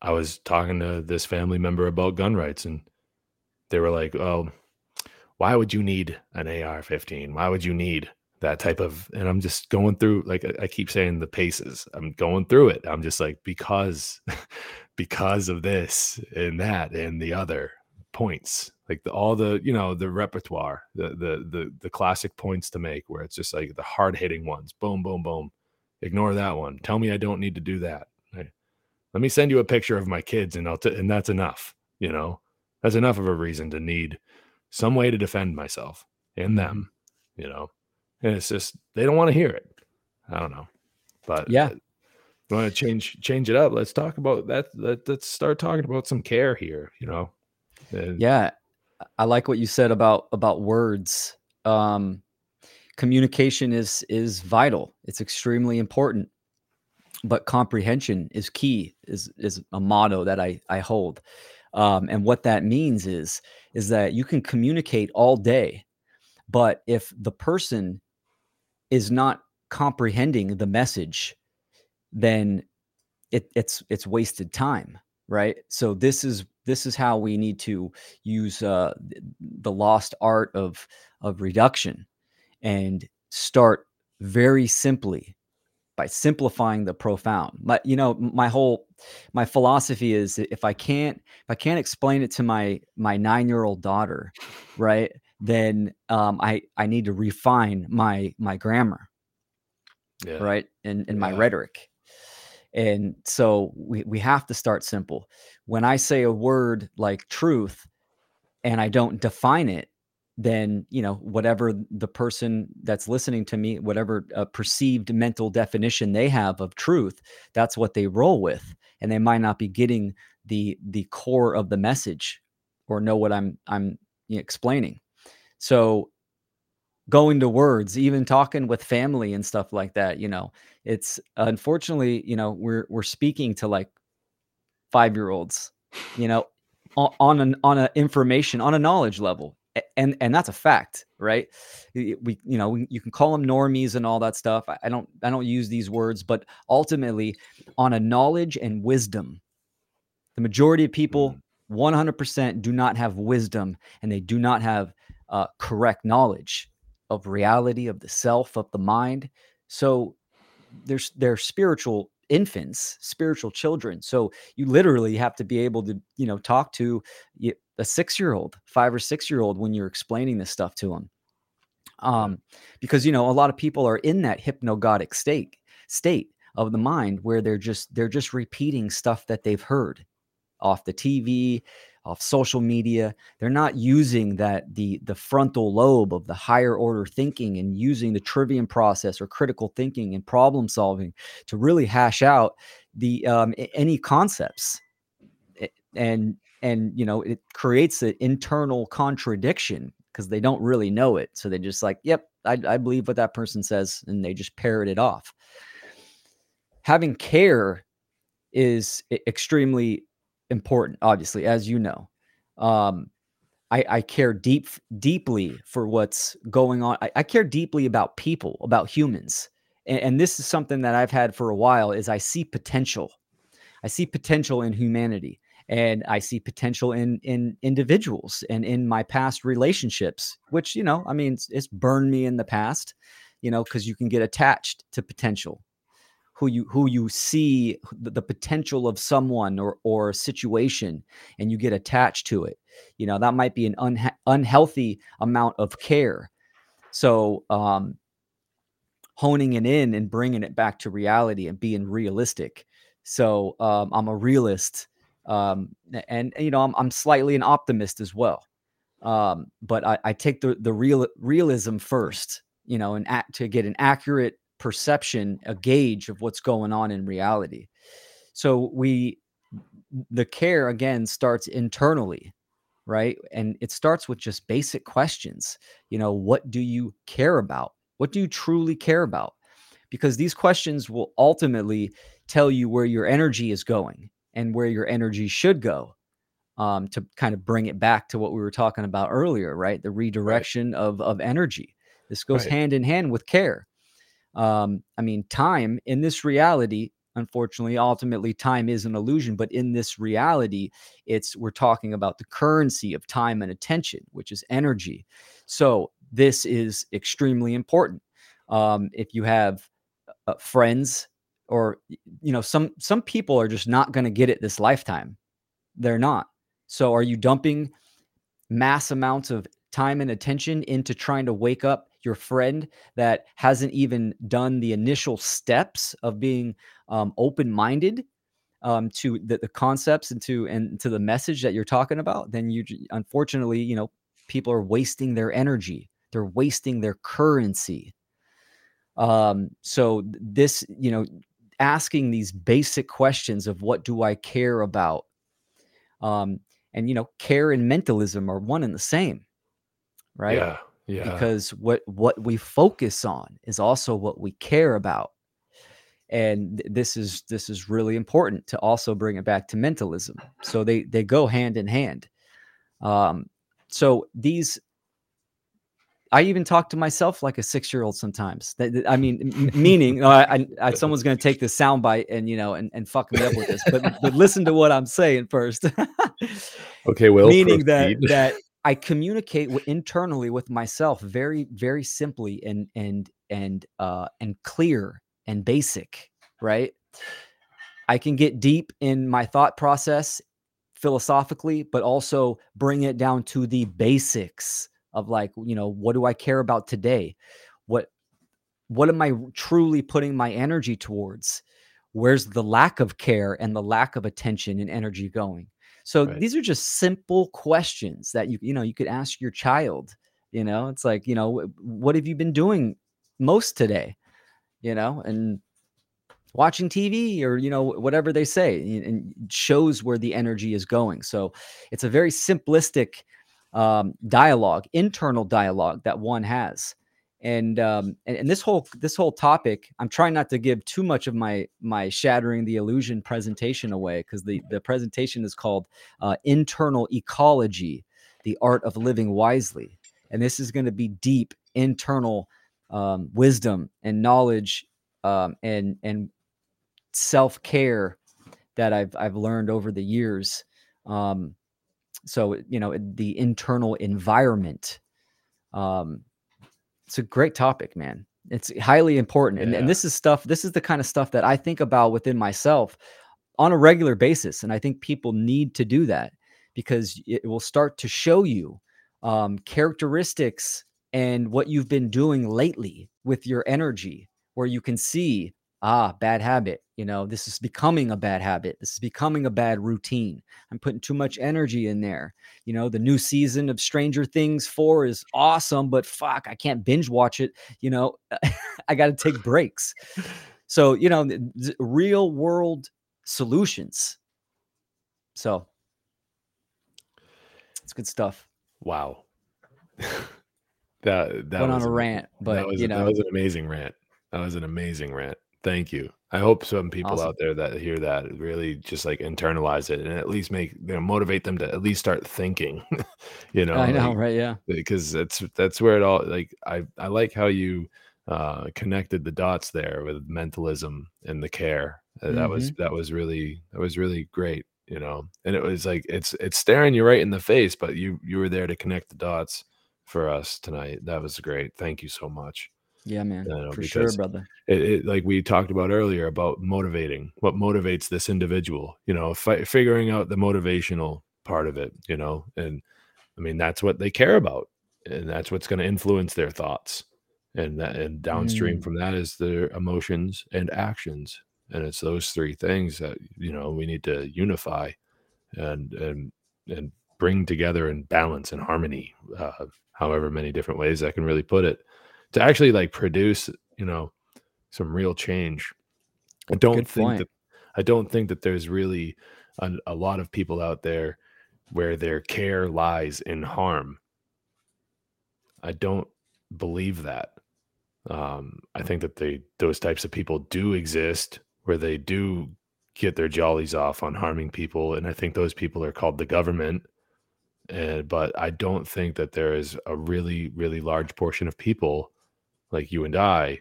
I was talking to this family member about gun rights, and they were like, Oh, why would you need an AR 15? Why would you need that type of? And I'm just going through, like, I- keep saying the paces. I'm going through it. I'm just like, because, [LAUGHS] because of this and that and the other points, like the, all the, you know, the repertoire, the, the, the, the classic points to make where it's just like the hard hitting ones. Boom, boom, boom. Ignore that one. Tell me I don't need to do that. Let me send you a picture of my kids and I'll, t- and that's enough. You know, that's enough of a reason to need some way to defend myself and them, you know. And it's just they don't want to hear it. I don't know, but Yeah. uh, you want to change change it up. Let's talk about that. Let, let's start talking about some care here. You know, and Yeah, I like what you said about about words. Um, communication is is vital. It's extremely important, but comprehension is key. is is a motto that I I hold. Um, and what that means is is that you can communicate all day, but if the person is not comprehending the message, then it, it's it's wasted time right? So this is this is how we need to use uh, the lost art of of reduction and start very simply by simplifying the profound. My you know my whole my philosophy is if i can't if i can't explain it to my my nine year old daughter right then um, i i need to refine my my grammar yeah, right and and my Yeah. rhetoric. And so we, we have to start simple. When i say a word like truth and i don't define it then you know whatever the person that's listening to me whatever uh, perceived mental definition they have of truth that's what they roll with and they might not be getting the the core of the message or know what i'm i'm explaining. So going to words even talking with family and stuff like that you know it's unfortunately you know we're we're speaking to like five year olds you know on, an on a information on a knowledge level and and that's a fact right? We you know you can call them normies and all that stuff. I, don't i don't use these words but ultimately on a knowledge and wisdom the majority of people 100% do not have wisdom and they do not have uh, correct knowledge of reality of the self of the mind. So there's they're spiritual infants spiritual children. So you literally have to be able to you know talk to a six year old five or six year old when you're explaining this stuff to them um because you know a lot of people are in that hypnagogic state state of the mind where they're just they're just repeating stuff that they've heard off the TV, off social media. They're not using that the the frontal lobe of the higher order thinking and using the trivium process or critical thinking and problem solving to really hash out the um, any concepts. And and you know it creates an internal contradiction because they don't really know it. So they just like, yep, I, I believe what that person says, and they just parrot it off. Having care is extremely important, obviously, as you know. Um, I, I care deep deeply for what's going on. I, I care deeply about people, about humans. And, and this is something that I've had for a while is I see potential. I see potential in humanity and I see potential in in individuals and in my past relationships, which you know, I mean, it's, it's burned me in the past, you know, because you can get attached to potential, who you who you see the, potential of someone or or situation, and you get attached to it. You know, that might be an unha- unhealthy amount of care. So, um, honing it in and bringing it back to reality and being realistic. So, um, I'm a realist um, and you know I'm, I'm slightly an optimist as well. Um, but I, I, take the the real realism first you know and act to get an accurate perception a gauge of what's going on in reality. So we the care again starts internally right? And it starts with just basic questions. You know what do you care about? What do you truly care about? Because these questions will ultimately tell you where your energy is going and where your energy should go um, to kind of bring it back to what we were talking about earlier, right? The redirection right. of of energy. This goes right. hand in hand with care. Um, I mean, time in this reality, unfortunately, ultimately, time is an illusion. But in this reality, it's we're talking about the currency of time and attention, which is energy. So this is extremely important. Um, if you have uh, friends or you know some some people are just not going to get it this lifetime. They're not. So are you dumping mass amounts of time and attention into trying to wake up your friend that hasn't even done the initial steps of being um, open-minded um, to the, the concepts and to and to the message that you're talking about? Then you unfortunately you know people are wasting their energy. They're wasting their currency. Um so this you know asking these basic questions of what do I care about? Um, and you know, care and mentalism are one and the same, right? Yeah, yeah. Because what what we focus on is also what we care about, and this is this is really important to also bring it back to mentalism. So they they go hand in hand. Um, so these I even talk to myself like a six year old sometimes. I mean, [LAUGHS] meaning uh, I, I, someone's going to take this soundbite and you know and, and fuck me up with this, but but listen to what I'm saying first. [LAUGHS] okay, well, meaning proceed. that that I communicate internally with myself very very simply and and and uh and clear and basic, right? I can get deep in my thought process philosophically, but also bring it down to the basics of like you know what do i care about today? What what am i truly putting my energy towards? Where's the lack of care and the lack of attention and energy going? So right. these are just simple questions that you you know you could ask your child you know? It's like you know what have you been doing most today? You know? And watching tv or you know whatever they say and shows where the energy is going. So it's a very simplistic um, dialogue, internal dialogue that one has. And, um, and and this whole this whole topic, I'm trying not to give too much of my my shattering the illusion presentation away because the the presentation is called uh, internal ecology, the art of living wisely, and this is going to be deep internal um, wisdom and knowledge um, and and self care that I've I've learned over the years. Um, so you know the internal environment um it's a great topic man it's highly important yeah. and, and this is stuff this is the kind of stuff that i think about within myself on a regular basis and i think people need to do that because it will start to show you um, characteristics and what you've been doing lately with your energy where you can see ah, bad habit. You know, this is becoming a bad habit. This is becoming a bad routine. I'm putting too much energy in there. You know, the new season of Stranger Things 4 is awesome, but fuck, I can't binge watch it. You know, [LAUGHS] I got to take breaks. So, you know, real world solutions. So, it's good stuff. Wow. [LAUGHS] that that went on a rant, but was you know, that was an amazing rant. That was an amazing rant. Thank you. I hope some people Awesome. out there that hear that really just like internalize it and at least make you know motivate them to at least start thinking. [LAUGHS] you know, I know, like, right? Yeah, because that's that's where it all like I I like how you uh connected the dots there with mentalism and the care. Uh, That was Mm-hmm. that was really that was really great, you know. And it was like it's it's staring you right in the face, but you you were there to connect the dots for us tonight. That was great. Thank you so much. Yeah, man, You know, for sure, brother. it, it like we talked about earlier about motivating what motivates this individual you know fi- figuring out the motivational part of it you know and i mean that's what they care about and that's what's going to influence their thoughts and that and downstream Mm. from that is their emotions and actions and it's those three things that you know we need to unify and and and bring together in balance and harmony uh, however many different ways i can really put it to actually like produce you know some real change. I don't Good think point. that i don't think that there's really a, a lot of people out there where their care lies in harm. I don't believe that. Um i think that they those types of people do exist where they do get their jollies off on harming people and i think those people are called the government and but i don't think that there is a really really large portion of people like you and i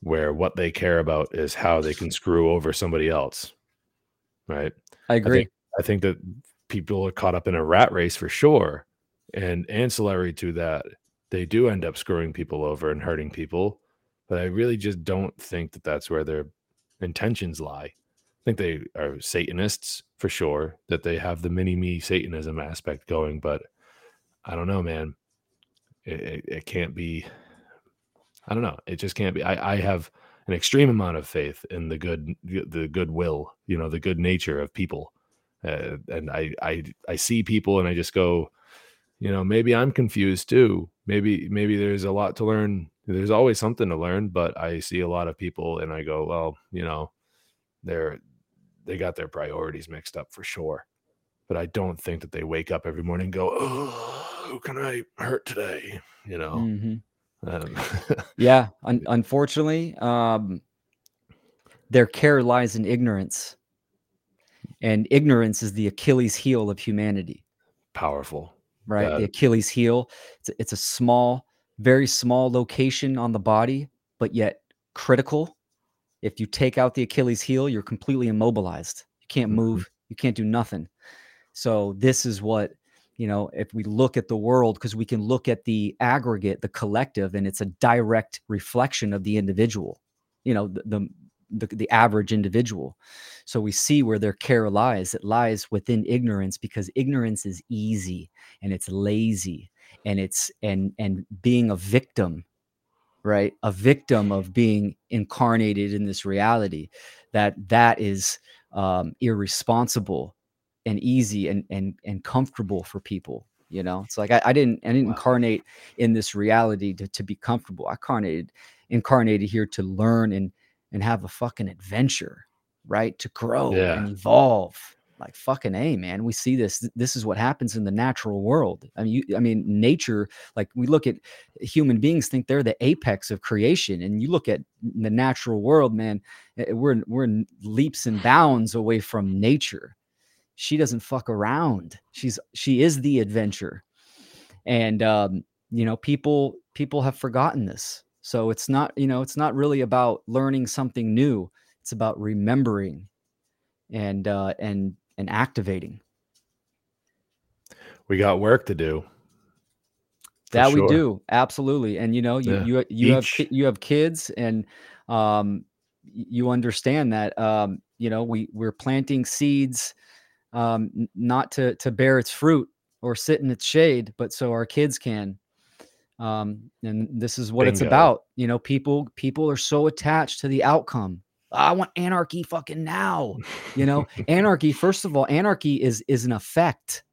where what they care about is how they can screw over somebody else right I agree. think, I think that people are caught up in a rat race for sure. And ancillary to that, they do end up screwing people over and hurting people. But I really just don't think that that's where their intentions lie. I think they are Satanists for sure, that they have the mini me Satanism aspect going. But I don't know, man. It, it, it can't be. I don't know. It just can't be. I, I have an extreme amount of faith in the good, the goodwill, you know, the good nature of people. Uh, and I, I, I see people and I just go, you know, maybe I'm confused too. Maybe, maybe there's a lot to learn. There's always something to learn, but I see a lot of people and I go, well, you know, they're, they got their priorities mixed up for sure. But I don't think that they wake up every morning and go, oh, who can I hurt today? You know, Mhm. Um, [LAUGHS] Yeah, un- unfortunately, um, their care lies in ignorance, and ignorance is the Achilles heel of humanity. powerful. Right, Yeah. the Achilles heel. It's a, it's a small, very small location on the body, but yet critical. If you take out the Achilles heel, you're completely immobilized. You can't Mhm. move. You can't do nothing. So this is what you know. If we look at the world, because we can look at the aggregate, the collective, and it's a direct reflection of the individual. You know, the the, the, the average individual. So we see where their care lies. It lies within ignorance because ignorance is easy and it's lazy and it's and and being a victim right a victim of being incarnated in this reality that that is um irresponsible and easy and and and comfortable for people you know? It's like i, I didn't i didn't Wow. incarnate in this reality to, to be comfortable. I incarnated incarnated here to learn and and have a fucking adventure right? To grow Yeah. and evolve. Like fucking a man. We see this this is what happens in the natural world. I mean you, i mean nature like we look at human beings think they're the apex of creation. And you look at the natural world man eh, we're we're leaps and bounds away from nature she doesn't fuck around. She's she is the adventure. And um you know people people have forgotten this. So it's not you know it's not really about learning something new. It's about remembering and uh and and activating. We got work to do. that we do. Absolutely. And you know you Yeah. you you have Each- you have kids and um you understand that um you know we we're planting seeds um not to to bear its fruit or sit in its shade but so our kids can. Um and this is what it's about you know people people are so attached to the outcome. I want anarchy fucking now you know? [LAUGHS] Anarchy first of all anarchy is is an effect.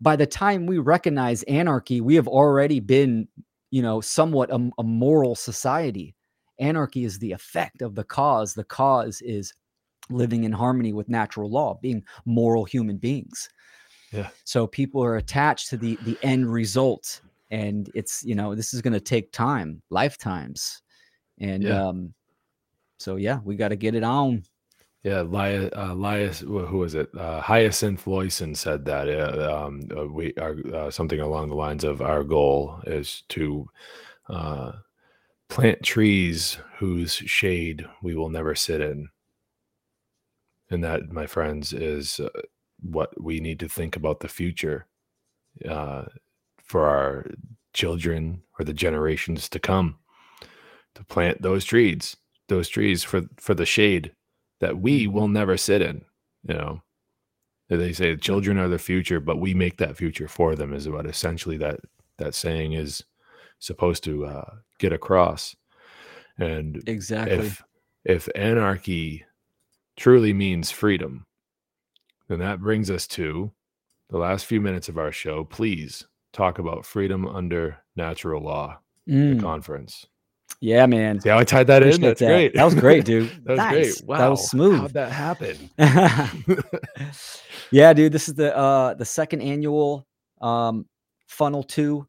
By the time we recognize anarchy we have already been you know somewhat a, a moral society. Anarchy is the effect of the cause. The cause is living in harmony with natural law being moral human beings Yeah. so people are attached to the the end result and it's you know this is going to take time, lifetimes, and Yeah. um, so yeah, we got to get it on. Yeah, Lia, uh, Lias, wh- who was it? Uh, Hyacinth Loyson said that uh, um, uh, we are uh, something along the lines of our goal is to uh, plant trees whose shade we will never sit in, and that, my friends, is uh, what we need to think about the future uh, for our children or the generations to come. To plant those trees, those trees for for the shade that we will never sit in. You know, they say children are the future, but we make that future for them. Is what essentially that that saying is supposed to uh, get across. And Exactly. if if anarchy truly means freedom, then that brings us to the last few minutes of our show. Please talk about freedom under natural law, Mm, the conference. yeah, man. See how I tied that in? That's that. great. That was great, dude. [LAUGHS] that was Nice. great. Wow. That was smooth. How'd that happen? [LAUGHS] yeah, dude. This is the uh the second annual um funnel two.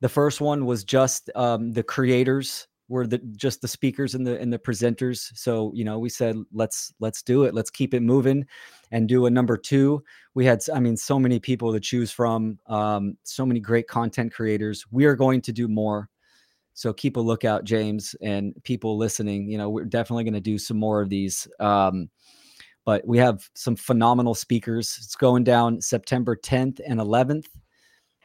The first one was just um the creators were the just the speakers and the and the presenters. So, you know, we said let's let's do it. Let's keep it moving and do a number two. We had i mean so many people to choose from, um, so many great content creators. We are going to do more. So keep a lookout, James, and people listening. You know, we're definitely going to do some more of these. Um, but we have some phenomenal speakers. It's going down September 10th and 11th.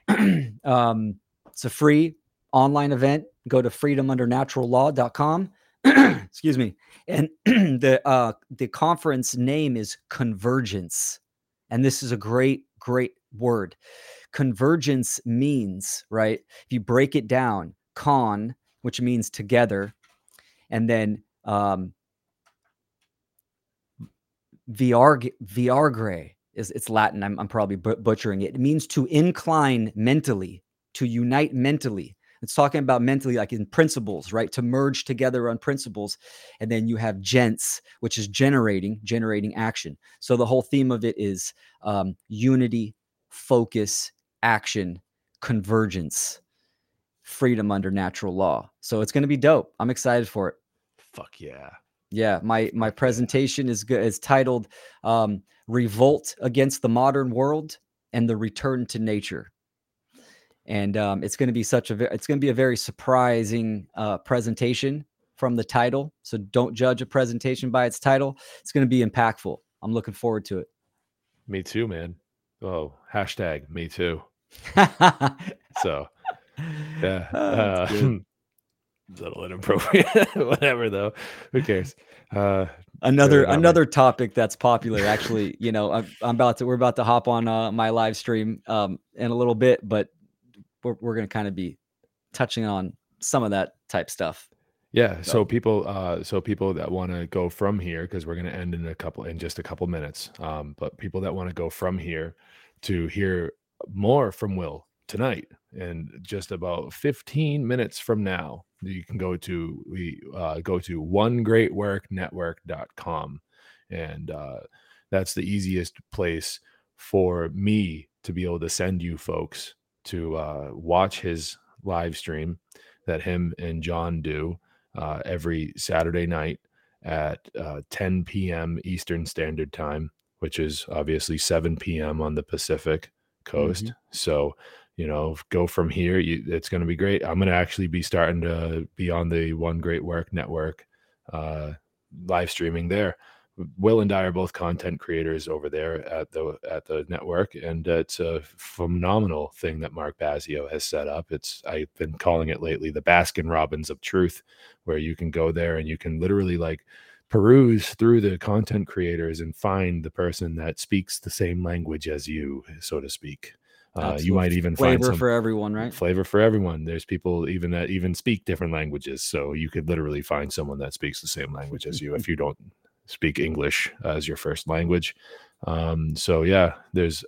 [CLEARS THROAT] um, it's a free online event. Go to freedomundernaturallaw.com. [CLEARS THROAT] Excuse me. And [CLEARS THROAT] the uh, the conference name is Convergence. And this is a great, great word. Convergence means, right? If you break it down, con, which means together, and then um, Viarg Viargre is it's Latin. I'm, I'm probably but- butchering it. It means to incline mentally, to unite mentally. It's talking about mentally, like in principles, right? To merge together on principles. And then you have gents, which is generating, generating action. So the whole theme of it is um, unity, focus, action, convergence, freedom under natural law. So it's going to be dope. I'm excited for it. Fuck yeah. Yeah, my my presentation is good. Is titled um, "Revolt Against the Modern World and the Return to Nature," and um, it's going to be such a it's going to be a very surprising uh, presentation from the title. So don't judge a presentation by its title. It's going to be impactful. I'm looking forward to it. Me too, man. Oh, hashtag me too. [LAUGHS] So yeah. [LAUGHS] Oh, uh, good. [LAUGHS] little inappropriate. Whatever though. Who cares? Uh another not me. another topic that's popular actually you know I'm, I'm about to we're about to hop on uh, my live stream um in a little bit but we're, we're gonna kind of be touching on some of that type stuff yeah, So- so people uh so people that want to go from here because we're going to end in a couple in just a couple minutes. Um but people that want to go from here to hear more from Will tonight and just about 15 minutes from now you can go to we uh go to one great work and uh that's the easiest place for me to be able to send you folks to uh watch his live stream that him and John do uh, every Saturday night at uh, 10 p.m. Eastern Standard Time, which is obviously 7 p.m. on the Pacific Coast. So, you know, go from here. You, it's going to be great. I'm going to actually be starting to be on the One Great Work Network uh, live streaming there. Will and I are both content creators over there at the at the network, and it's a phenomenal thing that Mark Passio has set up. It's I've been calling it lately the Baskin Robbins of truth, where you can go there and you can literally like peruse through the content creators and find the person that speaks the same language as you, so to speak. Uh, you might even find flavor some for everyone right flavor for everyone. There's people even that even speak different languages, so you could literally find someone that speaks the same language as you if you don't speak English as your first language. Um, so yeah, there's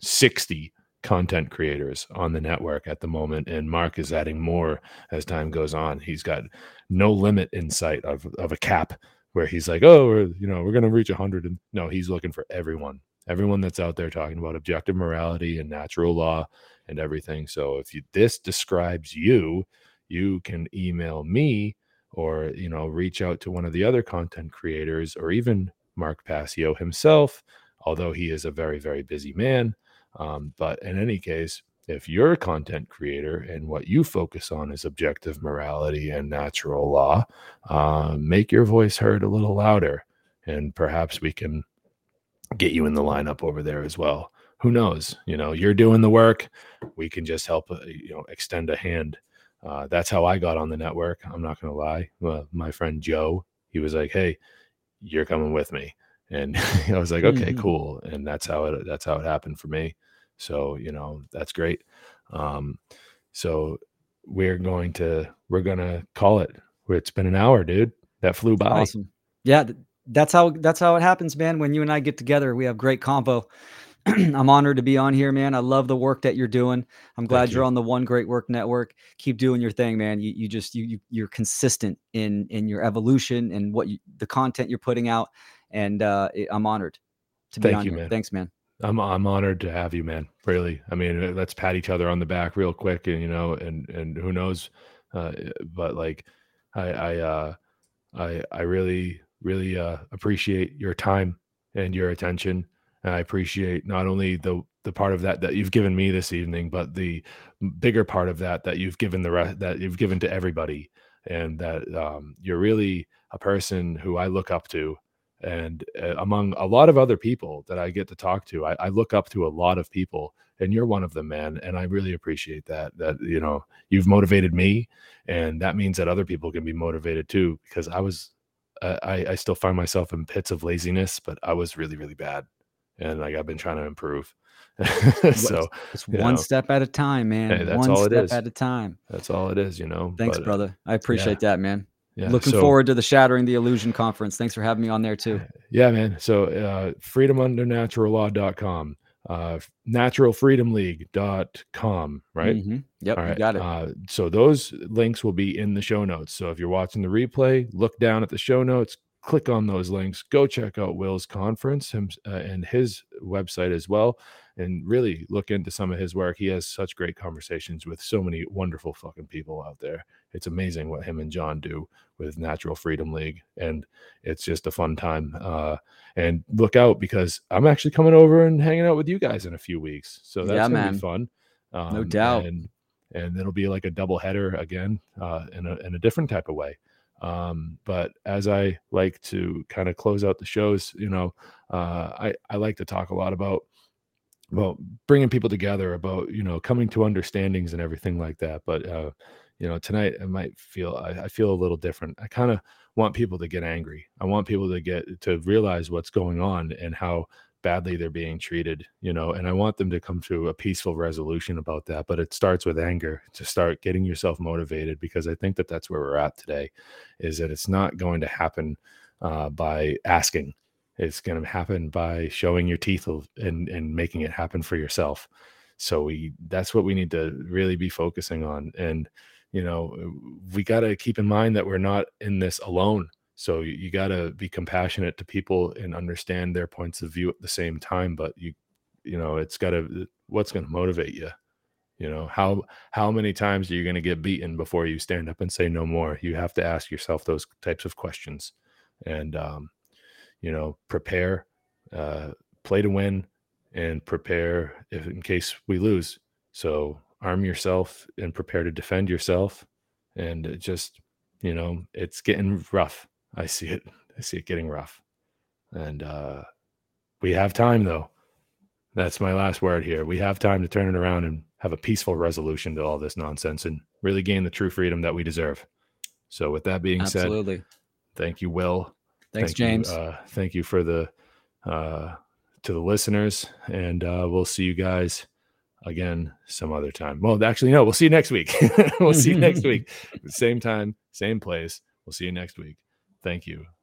60 content creators on the network at the moment, and Mark is adding more as time goes on. He's got no limit in sight of of a cap where he's like, oh, we're, you know, we're gonna reach 100. And no, he's looking for everyone everyone that's out there talking about objective morality and natural law and everything. So if you, this describes you, you can email me or you know reach out to one of the other content creators or even Mark Passio himself, although he is a very very busy man. Um, but in any case, if you're a content creator and what you focus on is objective morality and natural law, uh, make your voice heard a little louder, and perhaps we can get you in the lineup over there as well. Who knows? You know, you're doing the work. We can just help, uh, you know, extend a hand. Uh, that's how I got on the network. I'm not going to lie. Uh, my friend Joe, he was like, "Hey, you're coming with me," and [LAUGHS] I was like, "Okay, mm-hmm. cool." And that's how it. That's how it happened for me. So you know, that's great. Um, so we're going to we're gonna call it. It's been an hour, dude. That flew by. Awesome. Yeah, that's how that's how it happens, man. When you and I get together, we have great convo. [CLEARS THROAT] I'm honored to be on here, man. I love the work that you're doing. I'm glad you're on the One Great Work Network. Keep doing your thing, man. You you just you, you are consistent in in your evolution and what you, the content you're putting out, and uh, I'm honored to be Thank on you, here. Man. Thanks, man. I'm I'm honored to have you, man. Really. I mean, uh, let's pat each other on the back real quick, and you know, and and who knows, uh, but like, I I uh, I I really really uh, appreciate your time and your attention. And I appreciate not only the the part of that that you've given me this evening, but the bigger part of that that you've given the rest that you've given to everybody, and that um, you're really a person who I look up to. And uh, among a lot of other people that I get to talk to, I, I look up to a lot of people, and you're one of them, man. And I really appreciate that. That you know you've motivated me, and that means that other people can be motivated too. Because I was uh, I, I still find myself in pits of laziness, but I was really, really bad. And like I've been trying to improve. [LAUGHS] so it's one know, step at a time, man. Hey, that's one all it is. at a time. That's all it is, you know. Thanks, but, brother. I appreciate yeah. that, man. Yeah. Looking so, forward to the Shattering the Illusion conference. Thanks for having me on there too. [LAUGHS] Yeah, man. So uh freedomundernaturallaw.com uh, naturalfreedomleague.com, right? Mm-hmm. Yep, All right. got it. Uh, so those links will be in the show notes. So if you're watching the replay, look down at the show notes, click on those links, go check out Will's conference him, uh, and his website as well, and really look into some of his work. He has such great conversations with so many wonderful fucking people out there. It's amazing what him and John do with Natural Freedom League, and it's just a fun time. Uh, and look out because I'm actually coming over and hanging out with you guys in a few weeks, so that's yeah, gonna man. be fun. Um, no doubt. And and it'll be like a double header again uh, in a in a different type of way. Um, but as I like to kind of close out the shows, you know, uh, I I like to talk a lot about well bringing people together, about you know coming to understandings and everything like that. But uh, you know, tonight I might feel I, I feel a little different. I kind of want people to get angry. I want people to get to realize what's going on and how badly they're being treated, you know, and I want them to come to a peaceful resolution about that. But it starts with anger to start getting yourself motivated because I think that that's where we're at today is that it's not going to happen uh, by asking. It's going to happen by showing your teeth and, and making it happen for yourself. So we, that's what we need to really be focusing on. And, you know, we got to keep in mind that we're not in this alone. So you, you got to be compassionate to people and understand their points of view at the same time. But you, you know, it's got to what's going to motivate you. You know how how many times are you going to get beaten before you stand up and say no more? You have to ask yourself those types of questions, and um, you know, prepare, uh, play to win, and prepare if in case we lose. So arm yourself and prepare to defend yourself. And just, you know, it's getting rough. I see it. I see it getting rough. And uh, we have time, though. That's my last word here. We have time to turn it around and have a peaceful resolution to all this nonsense and really gain the true freedom that we deserve. So, with that being Absolutely. said, thank you, Will. Thanks, thank James. You, uh, thank you for the uh, to the listeners, and uh, we'll see you guys again some other time. Well, actually, no, we'll see you next week. [LAUGHS] we'll see you next [LAUGHS] week. Same time, same place. We'll see you next week. Thank you.